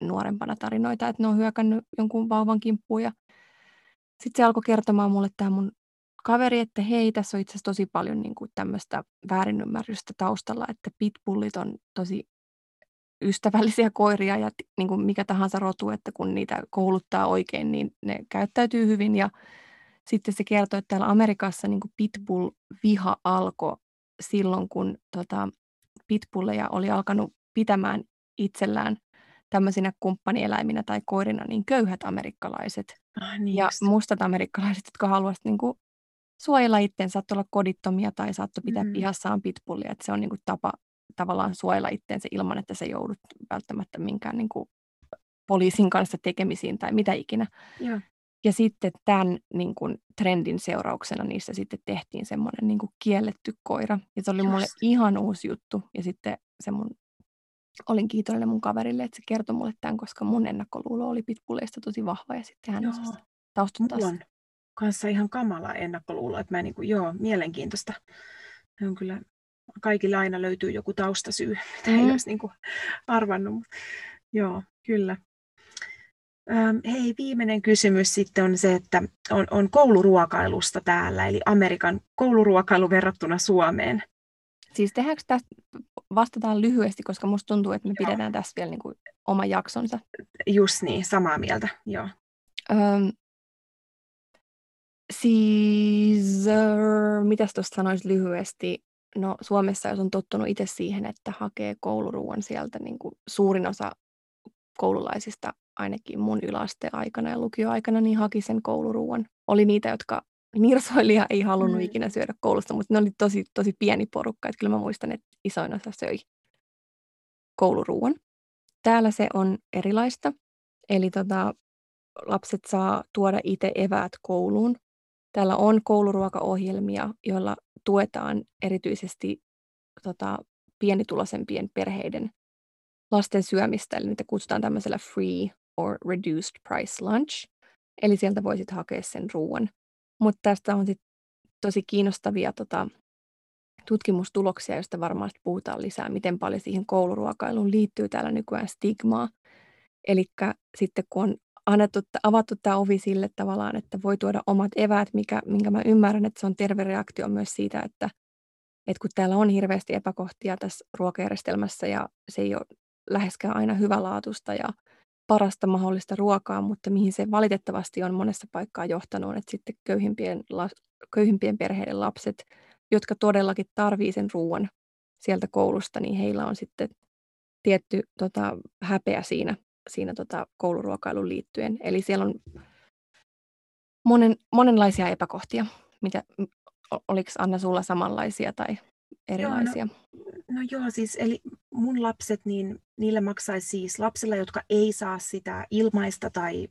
nuorempana tarinoita, että ne on hyökännyt jonkun vauvan kimppuun. Ja sitten se alkoi kertomaan mulle tämä mun kaveri, että hei, tässä on itse asiassa tosi paljon niin kuin tämmöistä väärinymmärrystä taustalla, että pitbullit on tosi ystävällisiä koiria ja niin kuin mikä tahansa rotu, että kun niitä kouluttaa oikein, niin ne käyttäytyy hyvin. Ja sitten se kertoo, että täällä Amerikassa niin pitbull-viha alkoi silloin, kun tota, pitbulleja oli alkanut pitämään itsellään tämmöisinä kumppanieläiminä tai koirina niin köyhät amerikkalaiset ah, niin ja just. mustat amerikkalaiset, jotka haluaisivat niin kuin suojella itseään, saattoi olla kodittomia tai saattoi pitää mm. pihassaan pitbullia, että se on niin kuin tapa tavallaan suojella itseensä ilman, että se joudut välttämättä minkään niin kuin poliisin kanssa tekemisiin tai mitä ikinä. Ja, ja sitten tämän niin kuin, trendin seurauksena niissä sitten tehtiin semmoinen niin kuin kielletty koira. Ja se oli Just. mulle ihan uusi juttu. Ja sitten se mun, olin kiitollinen mun kaverille, että se kertoi mulle tämän, koska mun ennakkoluulo oli pitbulleista tosi vahva. Ja sitten hän osasi taustuttaa on kanssa ihan kamala ennakkoluulo, että mä niin kuin, joo, mielenkiintoista. On kyllä kaikilla aina löytyy joku taustasyy, mitä mm. ei olisi niin kuin arvannut. Joo, kyllä. Ähm, hei, viimeinen kysymys sitten on se, että on, on kouluruokailusta täällä, eli Amerikan kouluruokailu verrattuna Suomeen. Siis tehdäänkö tästä, vastataan lyhyesti, koska musta tuntuu, että me joo. pidetään tässä vielä niin kuin oma jaksonsa. Just niin, samaa mieltä, joo. Öm, siis, äh, mitäs tuosta sanoisi lyhyesti? No Suomessa, jos on tottunut itse siihen, että hakee kouluruuan sieltä, niin kuin suurin osa koululaisista, ainakin mun yläasteaikana ja lukioaikana, niin haki sen kouluruuan. Oli niitä, jotka nirsoilija ei halunnut mm. ikinä syödä koulusta, mutta ne oli tosi, tosi pieni porukka. Että kyllä mä muistan, että isoin osa söi kouluruuan. Täällä se on erilaista. Eli tota, lapset saa tuoda itse eväät kouluun. Täällä on kouluruokaohjelmia, joilla tuetaan erityisesti tota, pienituloisempien perheiden lasten syömistä, eli niitä kutsutaan tämmöisellä free or reduced price lunch, eli sieltä voisit hakea sen ruoan. Mutta tästä on sit tosi kiinnostavia tota, tutkimustuloksia, joista varmaan puhutaan lisää, miten paljon siihen kouluruokailuun liittyy täällä nykyään stigmaa. Eli sitten kun on annettu, avattu tämä ovi sille tavallaan, että voi tuoda omat eväät, mikä, minkä mä ymmärrän, että se on terve reaktio myös siitä, että, että kun täällä on hirveästi epäkohtia tässä ruokajärjestelmässä ja se ei ole läheskään aina hyvälaatuista ja parasta mahdollista ruokaa, mutta mihin se valitettavasti on monessa paikkaa johtanut, että sitten köyhimpien, köyhimpien perheiden lapset, jotka todellakin tarvii sen ruoan sieltä koulusta, niin heillä on sitten tietty tota, häpeä siinä, siinä tota, kouluruokailuun liittyen. Eli siellä on monen, monenlaisia epäkohtia. Mitä, oliko Anna sulla samanlaisia tai erilaisia? Joo, no, No joo, siis eli mun lapset, niin niille maksaisi siis lapsilla, jotka ei saa sitä ilmaista tai,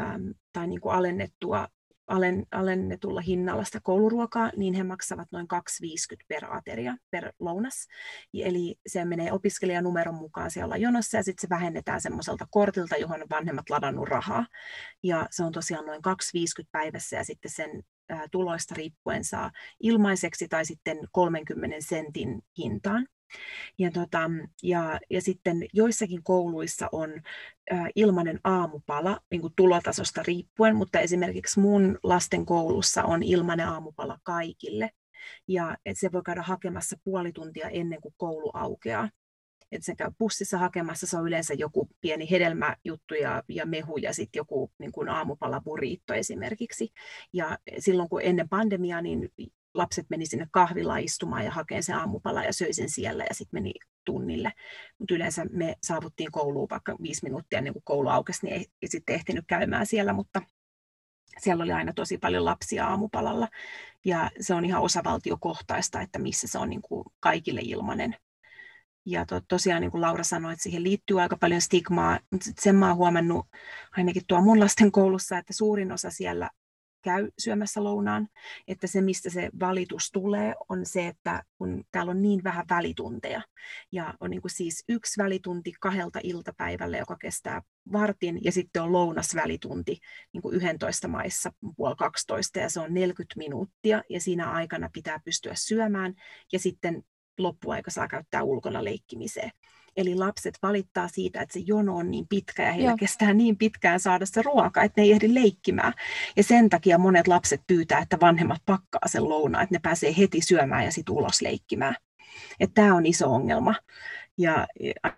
äm, tai niin kuin alennettua alen, alennetulla hinnalla sitä kouluruokaa, niin he maksavat noin 2,50 per ateria, per lounas. Eli se menee opiskelijanumeron mukaan siellä jonossa ja sitten se vähennetään semmoiselta kortilta, johon on vanhemmat ladannut rahaa. Ja se on tosiaan noin 2,50 päivässä ja sitten sen tuloista riippuen saa ilmaiseksi tai sitten 30 sentin hintaan. Ja, tota, ja, ja sitten joissakin kouluissa on äh, ilmainen aamupala niin kuin tulotasosta riippuen, mutta esimerkiksi mun lasten koulussa on ilmainen aamupala kaikille. Ja et se voi käydä hakemassa puoli tuntia ennen kuin koulu aukeaa. Et se käy bussissa hakemassa, se on yleensä joku pieni hedelmäjuttu ja, ja mehu ja sitten joku niin kuin aamupalaburiitto esimerkiksi. Ja silloin kun ennen pandemiaa, niin lapset meni sinne kahvilaan istumaan ja hakemaan sen aamupala ja söi sen siellä ja sitten meni tunnille. Mutta yleensä me saavuttiin kouluun vaikka viisi minuuttia ennen kuin koulu aukesi, niin ei, ei sitten ehtinyt käymään siellä, mutta siellä oli aina tosi paljon lapsia aamupalalla. Ja se on ihan osavaltiokohtaista, että missä se on niin kuin kaikille ilmainen. Ja to, tosiaan niin kuin Laura sanoi, että siihen liittyy aika paljon stigmaa, mutta sen mä oon huomannut ainakin tuo mun lasten koulussa, että suurin osa siellä käy syömässä lounaan, että se, mistä se valitus tulee, on se, että kun täällä on niin vähän välitunteja, ja on niin kuin siis yksi välitunti kahdelta iltapäivälle, joka kestää vartin, ja sitten on lounasvälitunti niin kuin 11 maissa puoli 12, ja se on 40 minuuttia, ja siinä aikana pitää pystyä syömään, ja sitten loppuaika saa käyttää ulkona leikkimiseen. Eli lapset valittaa siitä, että se jono on niin pitkä ja heillä Joo. kestää niin pitkään saada se ruoka, että ne ei ehdi leikkimään. Ja sen takia monet lapset pyytää, että vanhemmat pakkaa sen lounaan, että ne pääsee heti syömään ja sitten ulos leikkimään. Että tämä on iso ongelma ja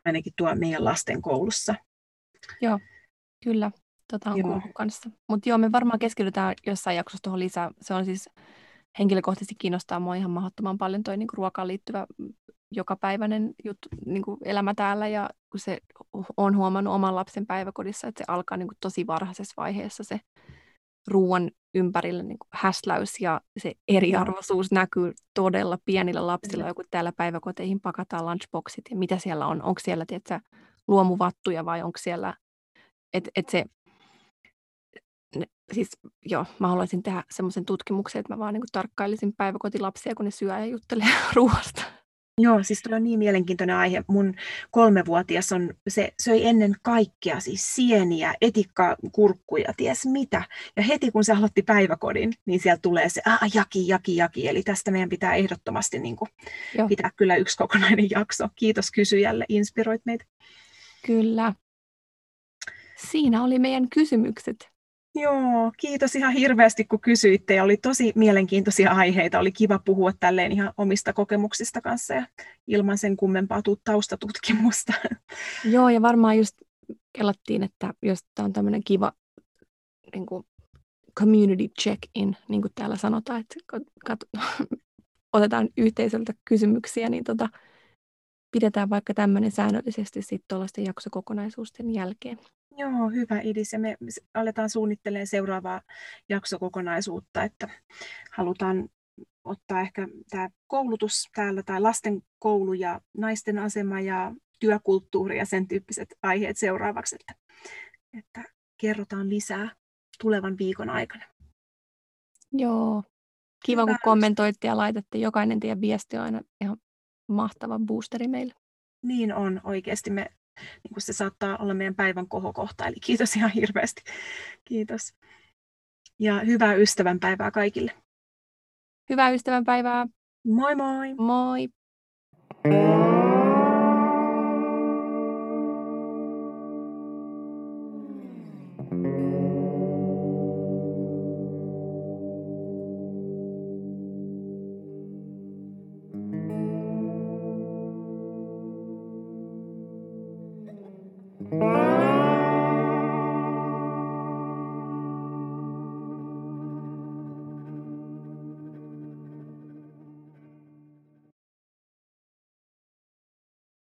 ainakin tuo meidän lasten koulussa. Joo, kyllä. Tota on kuullut kanssa. Mutta joo, me varmaan keskitytään jossain jaksossa tuohon lisää. Se on siis henkilökohtaisesti kiinnostaa mua ihan mahdottoman paljon toi niinku ruokaan liittyvä jokapäiväinen juttu, niin kuin elämä täällä ja kun se on huomannut oman lapsen päiväkodissa, että se alkaa niin kuin tosi varhaisessa vaiheessa se ruoan ympärillä niin kuin häsläys ja se eriarvoisuus näkyy todella pienillä lapsilla, joku täällä päiväkoteihin pakataan lunchboxit ja mitä siellä on, onko siellä tiedätkö, luomuvattuja vai onko siellä, että et se ne, siis joo, mä haluaisin tehdä semmoisen tutkimuksen, että mä vaan niin kuin tarkkailisin päiväkotilapsia, kun ne syö ja juttelee ruoasta. Joo, siis tuo on niin mielenkiintoinen aihe. Mun kolmevuotias on, se söi ennen kaikkea siis sieniä, etikkakurkkuja, ties mitä. Ja heti kun se aloitti päiväkodin, niin sieltä tulee se ah, jaki, jaki, jaki. Eli tästä meidän pitää ehdottomasti niin kuin, pitää kyllä yksi kokonainen jakso. Kiitos kysyjälle, inspiroit meitä. Kyllä. Siinä oli meidän kysymykset. Joo, kiitos ihan hirveästi kun kysyitte ja oli tosi mielenkiintoisia aiheita. Oli kiva puhua tälleen ihan omista kokemuksista kanssa ja ilman sen kummempaa taustatutkimusta. Joo, ja varmaan just kelattiin, että jos tämä on tämmöinen kiva niin kuin community check-in, niin kuin täällä sanotaan, että kat- otetaan yhteisöltä kysymyksiä, niin tota, pidetään vaikka tämmöinen säännöllisesti sitten tuollaisten jaksokokonaisuusten jälkeen. Joo, hyvä Idis. Ja me aletaan suunnittelemaan seuraavaa jaksokokonaisuutta, että halutaan ottaa ehkä tämä koulutus täällä tai lasten koulu ja naisten asema ja työkulttuuri ja sen tyyppiset aiheet seuraavaksi, että, että kerrotaan lisää tulevan viikon aikana. Joo, kiva Hyvä. kun kommentoitte ja laitatte. Jokainen teidän viesti on aina ihan mahtava boosteri meille. Niin on oikeasti. Me niin kuin se saattaa olla meidän päivän kohokohta. Eli kiitos ihan hirveästi. Kiitos. Ja hyvää ystävänpäivää kaikille. Hyvää ystävänpäivää. Moi moi. Moi.